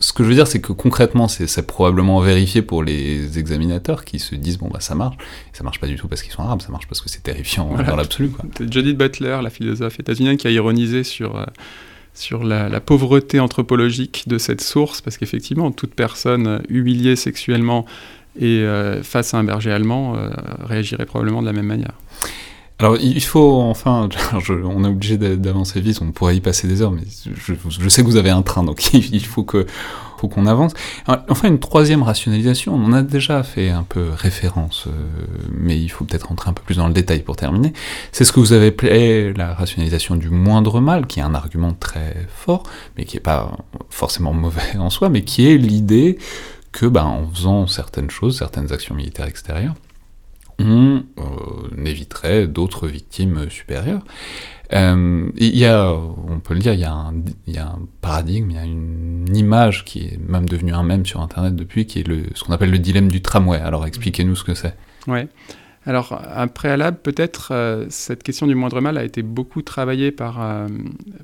S1: ce que je veux dire, c'est que concrètement, c'est probablement vérifié pour les examinateurs qui se disent bon bah ça marche. Ça marche pas du tout parce qu'ils sont arabes, ça marche parce que c'est terrifiant
S2: Voilà.
S1: dans l'absolu
S2: Judith Butler, la philosophe états-unienne, qui a ironisé sur, euh, sur la, pauvreté anthropologique de cette source, parce qu'effectivement, toute personne humiliée sexuellement et euh, face à un berger allemand euh, réagirait probablement de la même manière.
S1: Alors il faut enfin, (laughs) on est obligé d'a- d'avancer vite, on pourrait y passer des heures, mais je, sais que vous avez un train, donc (laughs) il faut que faut qu'on avance. Enfin une troisième rationalisation, on en a déjà fait un peu référence, euh, mais il faut peut-être rentrer un peu plus dans le détail pour terminer. C'est ce que vous avez appelé la rationalisation du moindre mal, qui est un argument très fort, mais qui est pas forcément mauvais en soi, mais qui est l'idée que, ben, en faisant certaines choses, certaines actions militaires extérieures, on euh, éviterait d'autres victimes supérieures. Euh, Il y a, on peut le dire, il y, a un, y a un paradigme, il y a une image qui est même devenue un mème sur Internet depuis, qui est le, ce qu'on appelle le dilemme du tramway. Alors expliquez-nous ce que c'est.
S2: Ouais. Alors, un préalable, peut-être, euh, cette question du moindre mal a été beaucoup travaillée par, euh,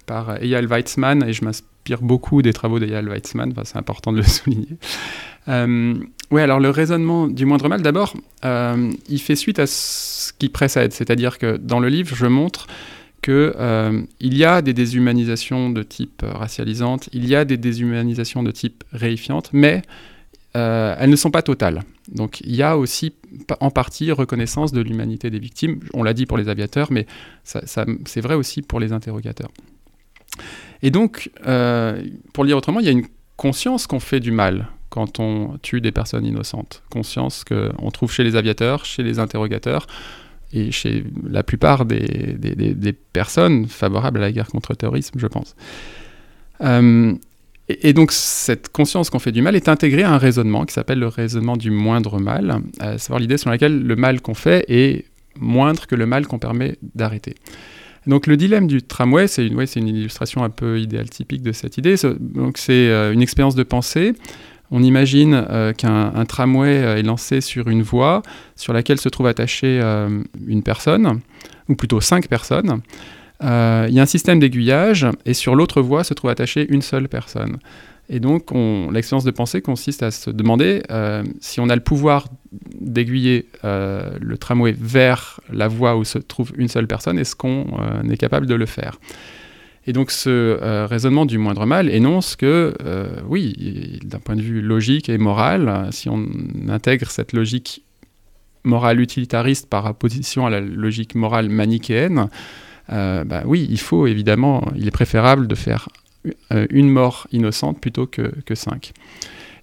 S2: par Eyal Weizmann, et je m'inspire beaucoup des travaux d'Eyal Weizmann, enfin, c'est important de le (laughs) souligner. Euh, oui, alors le raisonnement du moindre mal, d'abord, il fait suite à ce qui précède, c'est-à-dire que dans le livre, je montre que euh, y a des déshumanisations de type euh, racialisante, il y a des déshumanisations de type réifiante, mais euh, elles ne sont pas totales. Donc il y a aussi en partie reconnaissance de l'humanité des victimes. On l'a dit pour les aviateurs, mais c'est vrai aussi pour les interrogateurs. Et donc, euh, pour le dire autrement, il y a une conscience qu'on fait du mal quand on tue des personnes innocentes. Conscience qu'on trouve chez les aviateurs, chez les interrogateurs et chez la plupart des, personnes favorables à la guerre contre le terrorisme, je pense. Euh, et, donc cette conscience qu'on fait du mal est intégrée à un raisonnement qui s'appelle le raisonnement du moindre mal, à savoir l'idée selon laquelle le mal qu'on fait est moindre que le mal qu'on permet d'arrêter. Donc le dilemme du tramway, c'est une, illustration un peu idéale typique de cette idée. Donc c'est euh, une expérience de pensée. On imagine euh, qu'un un tramway euh, est lancé sur une voie sur laquelle se trouve attachée euh, une personne, ou plutôt cinq personnes. Il y a un système d'aiguillage et sur l'autre voie se trouve attachée une seule personne. Et donc on- l'expérience de pensée consiste à se demander si on a le pouvoir d'aiguiller le tramway vers la voie où se trouve une seule personne, est-ce qu'on est capable de le faire? Et donc ce euh, raisonnement du moindre mal énonce que, euh, oui, d'un point de vue logique et moral, si on intègre cette logique morale utilitariste par opposition à la logique morale manichéenne, euh, bah oui, il faut évidemment, il est préférable de faire euh, une mort innocente plutôt que, que cinq.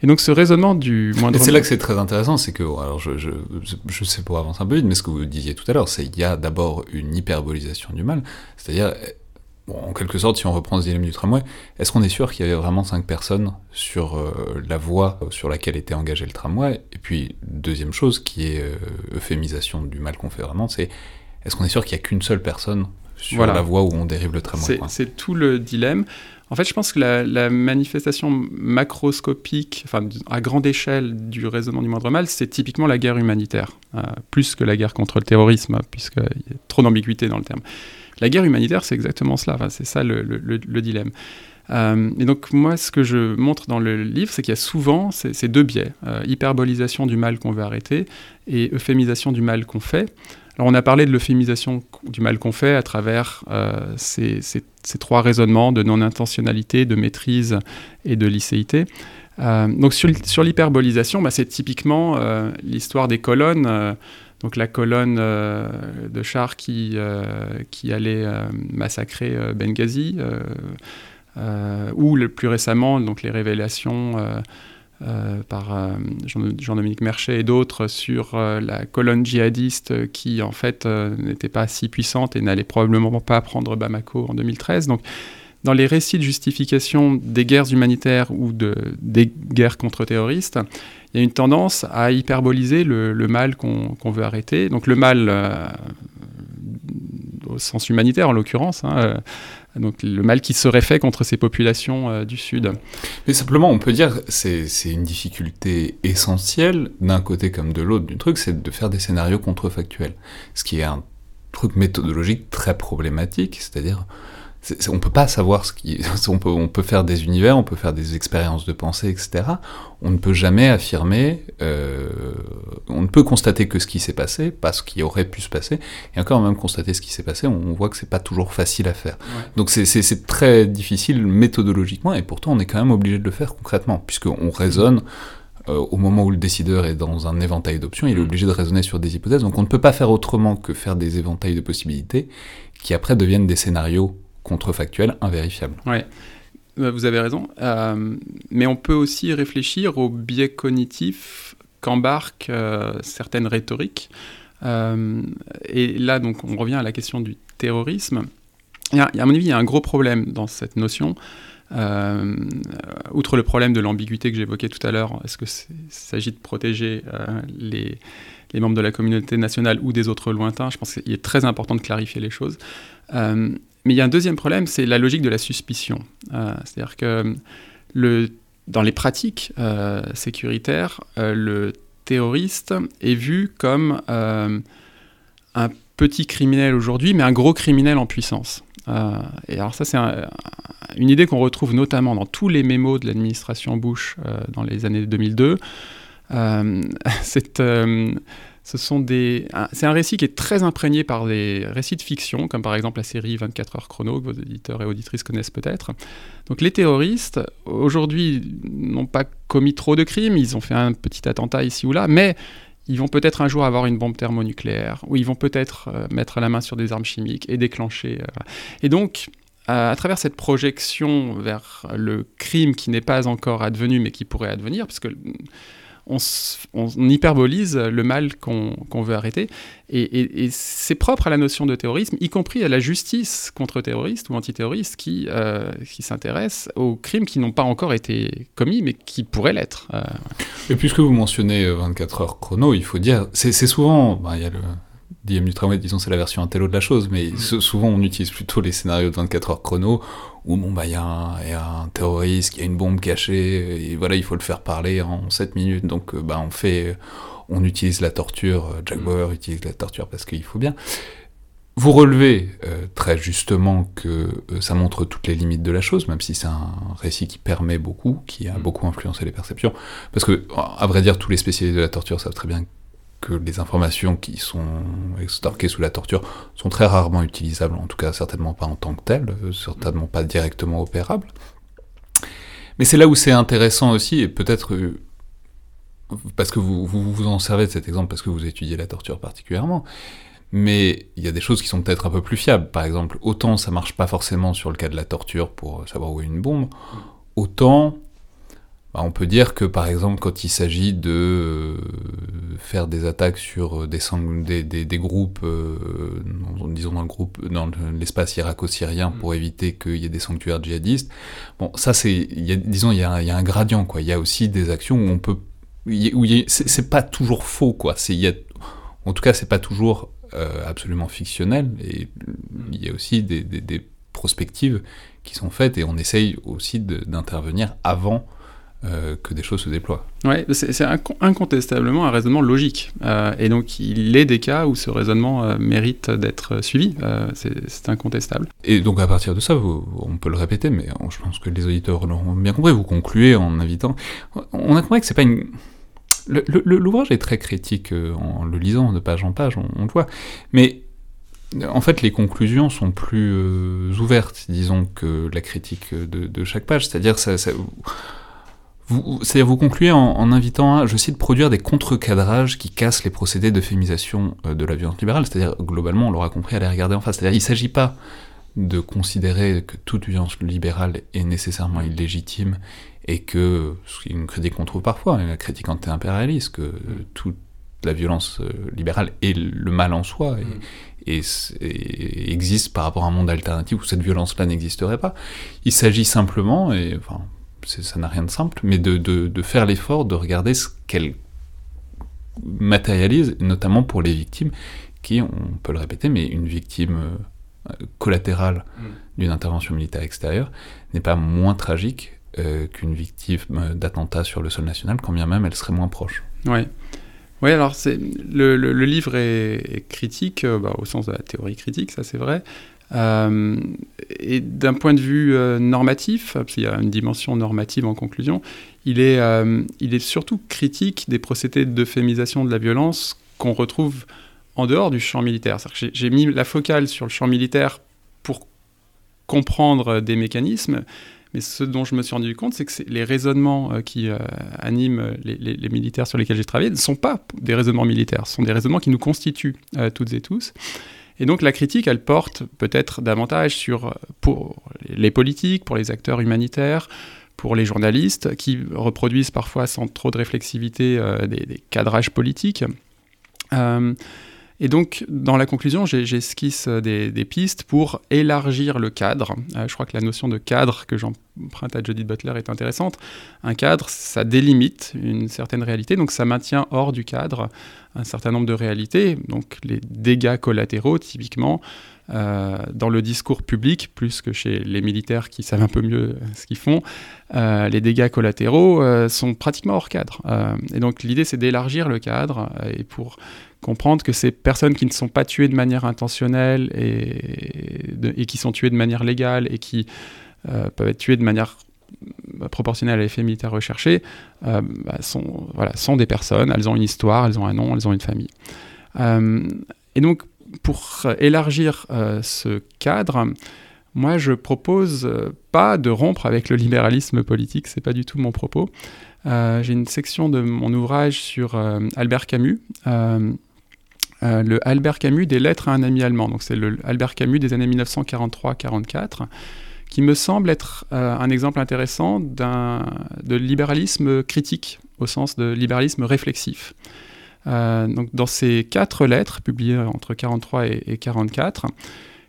S2: Et donc ce raisonnement du moindre
S1: Et c'est là que c'est très intéressant, c'est que, alors je, je, je sais pour avancer un peu vite, mais ce que vous disiez tout à l'heure, c'est qu'il y a d'abord une hyperbolisation du mal, c'est-à-dire, bon, en quelque sorte, si on reprend ce dilemme du tramway, est-ce qu'on est sûr qu'il y avait vraiment cinq personnes sur euh, la voie sur laquelle était engagé le tramway? Et puis, deuxième chose, qui est euh, euphémisation du mal qu'on fait vraiment, c'est est-ce qu'on est sûr qu'il n'y a qu'une seule personne sur
S2: Voilà.
S1: la voie où on dérive le tramway
S2: C'est- tout le dilemme. En fait, je pense que la, la manifestation macroscopique, enfin, à grande échelle du raisonnement du moindre mal, c'est typiquement la guerre humanitaire, euh, plus que la guerre contre le terrorisme, puisqu'il y a trop d'ambiguïté dans le terme. La guerre humanitaire, c'est exactement cela, c'est ça le, le- le- le dilemme. Euh, et donc moi, ce que je montre dans le livre, c'est qu'il y a souvent ces, deux biais, euh, hyperbolisation du mal qu'on veut arrêter et euphémisation du mal qu'on fait. Alors on a parlé de l'euphémisation du mal qu'on fait à travers euh, ces, trois raisonnements de non-intentionnalité, de maîtrise et de licéité. Euh, donc sur, l'hyperbolisation, bah, c'est typiquement l'histoire des colonnes. Donc la colonne euh, de chars qui, euh, qui allait euh, massacrer Benghazi, ou le plus récemment donc les révélations par Jean- Jean-Dominique Merchet et d'autres sur la colonne djihadiste qui en fait n'était pas si puissante et n'allait probablement pas prendre Bamako en 2013. Donc dans les récits de justification des guerres humanitaires ou de, des guerres contre terroristes, il y a une tendance à hyperboliser le, mal qu'on qu'on veut arrêter. Donc le mal euh, au sens humanitaire en l'occurrence, hein, euh, donc le mal qui serait fait contre ces populations euh, du Sud.
S1: Mais simplement, on peut dire c'est c'est une difficulté essentielle d'un côté comme de l'autre du truc, c'est de faire des scénarios contrefactuels, ce qui est un truc méthodologique très problématique, c'est-à-dire on peut pas savoir ce qui, (laughs) on peut on peut faire des univers, on peut faire des expériences de pensée, etc. On ne peut jamais affirmer, euh, on ne peut constater que ce qui s'est passé, pas ce qui aurait pu se passer, et encore même constater ce qui s'est passé, on voit que c'est pas toujours facile à faire. Donc c'est- très difficile méthodologiquement, et pourtant on est quand même obligé de le faire concrètement, puisqu'on raisonne euh, au moment où le décideur est dans un éventail d'options, il est obligé de raisonner sur des hypothèses, donc on ne peut pas faire autrement que faire des éventails de possibilités qui après deviennent des scénarios contrefactuels invérifiables.
S2: Ouais, Euh, vous avez raison. Euh, mais on peut aussi réfléchir au biais cognitif qu'embarquent euh, certaines rhétoriques. Et là, donc, on revient à la question du terrorisme. Il à mon avis, il y a un gros problème dans cette notion. Outre le problème de l'ambiguïté que j'évoquais tout à l'heure, est-ce qu'il s'agit de protéger les, membres de la communauté nationale ou des autres lointains? Je pense qu'il est très important de clarifier les choses. Mais il y a un deuxième problème, c'est la logique de la suspicion. Euh, C'est-à-dire que dans les pratiques euh, sécuritaires, euh, le terroriste est vu comme un petit criminel aujourd'hui, mais un gros criminel en puissance. Et alors ça, c'est un, une idée qu'on retrouve notamment dans tous les mémos de l'administration Bush dans les années 2002. Euh, (laughs) cette, ce sont des, c'est un récit qui est très imprégné par des récits de fiction, comme par exemple la série 24 heures chrono, que vos éditeurs et auditrices connaissent peut-être. Donc les terroristes, aujourd'hui, n'ont pas commis trop de crimes, ils ont fait un petit attentat ici ou là, mais ils vont peut-être un jour avoir une bombe thermonucléaire, ou ils vont peut-être euh, mettre la main sur des armes chimiques et déclencher. euh, Et donc, à, à travers cette projection vers le crime qui n'est pas encore advenu, mais qui pourrait advenir, parce que on, hyperbolise le mal qu'on veut arrêter, et, et- et c'est propre à la notion de terrorisme, y compris à la justice contre-terroriste ou antiterroriste qui, euh, qui s'intéresse aux crimes qui n'ont pas encore été commis, mais qui pourraient l'être. Euh,
S1: Et puisque vous mentionnez euh, 24 heures chrono, il faut dire, c'est souvent, bah, il y a le DM du tramway, disons c'est la version intello de la chose, mais ce- souvent on utilise plutôt les scénarios de 24 heures chrono, où bon bah il y, a un- il y a un terroriste qui a une bombe cachée, et voilà il faut le faire parler en 7 minutes, donc euh, bah on fait, on utilise la torture, euh, Jack Bauer utilise la torture parce qu'il faut bien. Vous relevez euh, très justement que euh, ça montre toutes les limites de la chose, même si c'est un récit qui permet beaucoup, qui a beaucoup influencé les perceptions. Parce que, à vrai dire, tous les spécialistes de la torture savent très bien que les informations qui sont extorquées sous la torture sont très rarement utilisables, en tout cas certainement pas en tant que telles, euh, certainement pas directement opérables. Mais c'est là où c'est intéressant aussi, et peut-être euh, parce que vous, vous vous en servez de cet exemple parce que vous étudiez la torture particulièrement, mais il y a des choses qui sont peut-être un peu plus fiables. Par exemple, autant ça marche pas forcément sur le cas de la torture pour savoir où est une bombe, autant bah, on peut dire que par exemple quand il s'agit de euh, faire des attaques sur des, sang- des, des, des groupes, euh, dans- disons dans le groupe, dans le- l'espace irako-syrien pour éviter qu'il y ait des sanctuaires djihadistes, bon ça c'est, il y a- disons il y a, un- il y a un gradient quoi. Il y a aussi des actions où on peut, où c'est pas toujours faux quoi. C'est il y a, en tout cas c'est pas toujours euh, absolument fictionnel et il y a aussi des, prospectives qui sont faites et on essaye aussi d'intervenir avant euh, que des choses se déploient.
S2: Ouais, c'est c'est inco- incontestablement un raisonnement logique. Euh, et donc, il est des cas où ce raisonnement euh, mérite d'être suivi. C'est incontestable.
S1: Et donc à partir de ça, vous- on peut le répéter, mais je pense que les auditeurs l'auront bien compris. Vous concluez en invitant. On a compris que c'est pas une. L'ouvrage est très critique en le lisant de page en page, on, on le voit. Mais en fait, les conclusions sont plus ouvertes, disons, que la critique de, de chaque page. C'est-à-dire, ça, ça- vous, c'est-à-dire vous concluez en, en invitant à, je cite, produire des contre-cadrages qui cassent les procédés d'euphémisation euh, de la violence libérale. C'est-à-dire, globalement, on l'aura compris, à les regarder en face. C'est-à-dire, il ne s'agit pas de considérer que toute violence libérale est nécessairement illégitime et que, ce qui est une critique qu'on trouve parfois, la critique anti-impérialiste, que euh, toute la violence euh, libérale est le mal en soi et, et s- et existe par rapport à un monde alternatif où cette violence-là n'existerait pas. Il s'agit simplement, et enfin, c'est- ça n'a rien de simple, mais de, de- de faire l'effort de regarder ce qu'elle matérialise, notamment pour les victimes, qui, on peut le répéter, mais une victime euh, collatérale d'une intervention militaire extérieure n'est pas moins tragique euh, qu'une victime euh, d'attentat sur le sol national, quand bien même elle serait moins proche.
S2: Ouais. Ouais, alors c'est le, le- le livre est, est critique euh, bah, au sens de la théorie critique, ça c'est vrai. Euh, et d'un point de vue euh, normatif, parce qu'il y a une dimension normative en conclusion, il est, euh, il est surtout critique des procédés d'euphémisation de la violence qu'on retrouve en dehors du champ militaire. J'ai mis la focale sur le champ militaire pour comprendre des mécanismes, mais ce dont je me suis rendu compte, c'est que les raisonnements qui animent les, militaires sur lesquels j'ai travaillé ne sont pas des raisonnements militaires, ce sont des raisonnements qui nous constituent toutes et tous. Et donc la critique, elle porte peut-être davantage sur, pour les politiques, pour les acteurs humanitaires, pour les journalistes, qui reproduisent parfois sans trop de réflexivité euh, des, des cadrages politiques. Euh, et donc, dans la conclusion, j'esquisse euh, des, pistes pour élargir le cadre. Euh, je crois que la notion de cadre que j'emprunte à Judith Butler est intéressante. Un cadre, ça délimite une certaine réalité, donc ça maintient hors du cadre un certain nombre de réalités. Donc, les dégâts collatéraux, typiquement, euh, dans le discours public, plus que chez les militaires qui savent un peu mieux ce qu'ils font, les dégâts collatéraux sont pratiquement hors cadre. Et donc, l'idée, c'est d'élargir le cadre et pour comprendre que ces personnes qui ne sont pas tuées de manière intentionnelle et, qui sont tuées de manière légale et qui euh, peuvent être tuées de manière proportionnel à l'effet militaire recherché, bah, sont, voilà, sont des personnes, elles ont une histoire, elles ont un nom, elles ont une famille. et donc, pour élargir ce cadre, moi, je propose pas de rompre avec le libéralisme politique, c'est pas du tout mon propos. J'ai une section de mon ouvrage sur Albert Camus, euh, le Albert Camus des lettres à un ami allemand. Donc c'est le Albert Camus des années 1943-44, qui me semble être euh, un exemple intéressant de libéralisme critique, au sens de libéralisme réflexif. Euh, dans ces quatre lettres, publiées entre 43 et, et 44,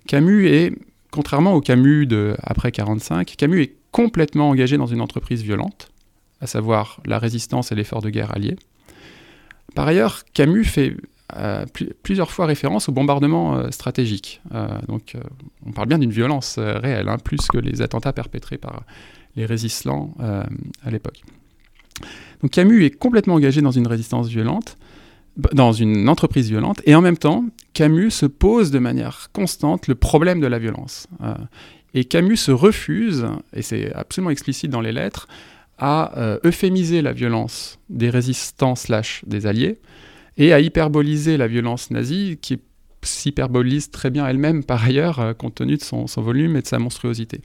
S2: Camus est, contrairement au Camus de après 45, Camus est complètement engagé dans une entreprise violente, à savoir la résistance et l'effort de guerre allié. Par ailleurs, Camus fait plusieurs fois référence au bombardement euh, stratégique. Euh, donc euh, on parle bien d'une violence réelle, hein, plus que les attentats perpétrés par les résistants à l'époque. Donc Camus est complètement engagé dans une résistance violente, dans une entreprise violente, et en même temps, Camus se pose de manière constante le problème de la violence. et Camus se refuse, et c'est absolument explicite dans les lettres, à euphémiser la violence des résistants slash des alliés, et à hyperboliser la violence nazie, qui s'hyperbolise très bien elle-même par ailleurs, euh, compte tenu de son, volume et de sa monstruosité.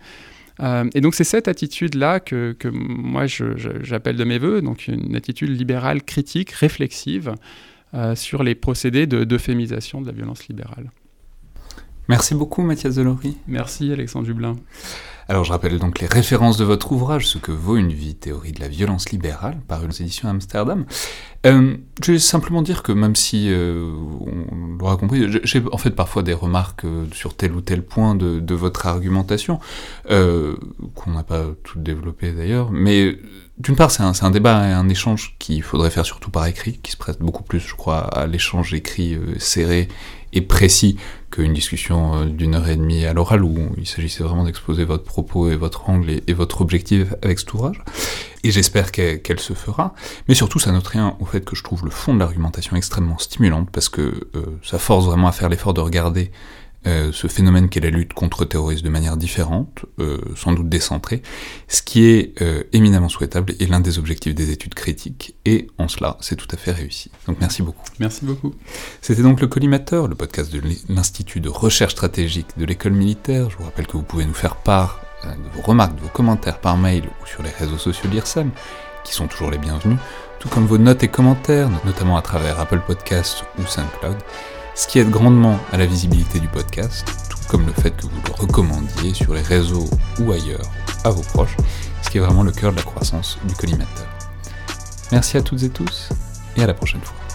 S2: Euh, et donc c'est cette attitude-là que, moi j'appelle de mes voeux, donc une attitude libérale, critique, réflexive euh, sur les procédés d'euphémisation de, de la violence libérale.
S1: Merci beaucoup Mathias Delory.
S2: Merci Alexandre Dublin.
S1: Alors je rappelle donc les références de votre ouvrage, Ce que vaut une vie, théorie de la violence libérale, paru aux éditions Amsterdam. Euh, je vais simplement dire que même si euh, on l'aura compris, j'ai en fait parfois des remarques euh, sur tel ou tel point de, votre argumentation, qu'on n'a pas tout développé d'ailleurs, mais d'une part c'est un, débat et un échange qu'il faudrait faire surtout par écrit, qui se prête beaucoup plus, je crois, à l'échange écrit serré et précis qu'une discussion euh, d'une heure et demie à l'oral où il s'agissait vraiment d'exposer votre propos et votre angle et, votre objectif avec cet ouvrage. Et j'espère qu'elle se fera. Mais surtout, ça note rien au fait que je trouve le fond de l'argumentation extrêmement stimulante parce que euh, ça force vraiment à faire l'effort de regarder euh, ce phénomène qu'est la lutte contre le terrorisme de manière différente, euh, sans doute décentrée, ce qui est euh, éminemment souhaitable et l'un des objectifs des études critiques, et en cela, c'est tout à fait réussi. Donc merci beaucoup.
S2: Merci beaucoup.
S1: C'était donc le Collimateur, le podcast de l'Institut de recherche stratégique de l'école militaire. Je vous rappelle que vous pouvez nous faire part de vos remarques, de vos commentaires par mail ou sur les réseaux sociaux d'IRSAM, qui sont toujours les bienvenus, tout comme vos notes et commentaires, notamment à travers Apple Podcasts ou SoundCloud ce qui aide grandement à la visibilité du podcast, tout comme le fait que vous le recommandiez sur les réseaux ou ailleurs à vos proches, ce qui est vraiment le cœur de la croissance du collimateur. Merci à toutes et tous, et à la prochaine fois.